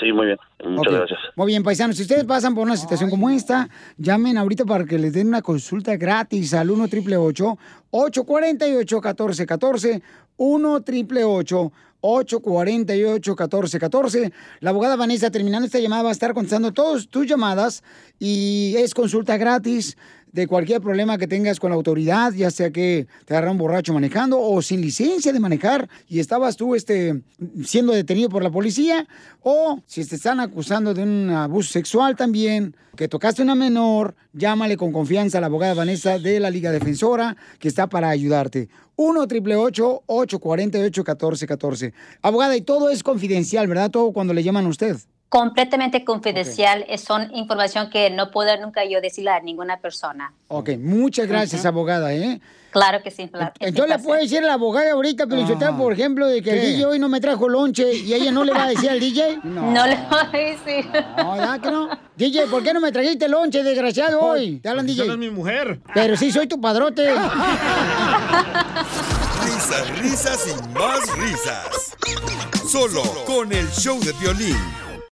Sí, muy bien. Muchas gracias. Muy bien, paisanos, si ustedes pasan por una situación como esta, llamen ahorita para que les den una consulta gratis al 1 888 848 1414 1 888 848-1414. La abogada Vanessa, terminando esta llamada, va a estar contestando todas tus llamadas y es consulta gratis de cualquier problema que tengas con la autoridad, ya sea que te agarraron borracho manejando o sin licencia de manejar y estabas tú este, siendo detenido por la policía, o si te están acusando de un abuso sexual también, que tocaste una menor, llámale con confianza a la abogada Vanessa de la Liga Defensora, que está para ayudarte. 1 848 1414 Abogada, y todo es confidencial, ¿verdad? Todo cuando le llaman a usted. Completamente confidencial, es son información que no puedo nunca yo decirle a ninguna persona. Ok, muchas gracias, abogada, ¿eh? Claro que sí. sí, Entonces le puede decir a la abogada ahorita, pero por ejemplo, de que el. DJ hoy no me trajo lonche y ella no le va a decir al DJ. [laughs] No le voy a decir. No, ¿verdad que no? DJ, ¿por qué no me trajiste lonche, desgraciado, hoy? Te hablan, DJ. tú eres mi mujer. Pero sí, soy tu padrote. [laughs] Risas, risas y más risas. Solo con el show de violín.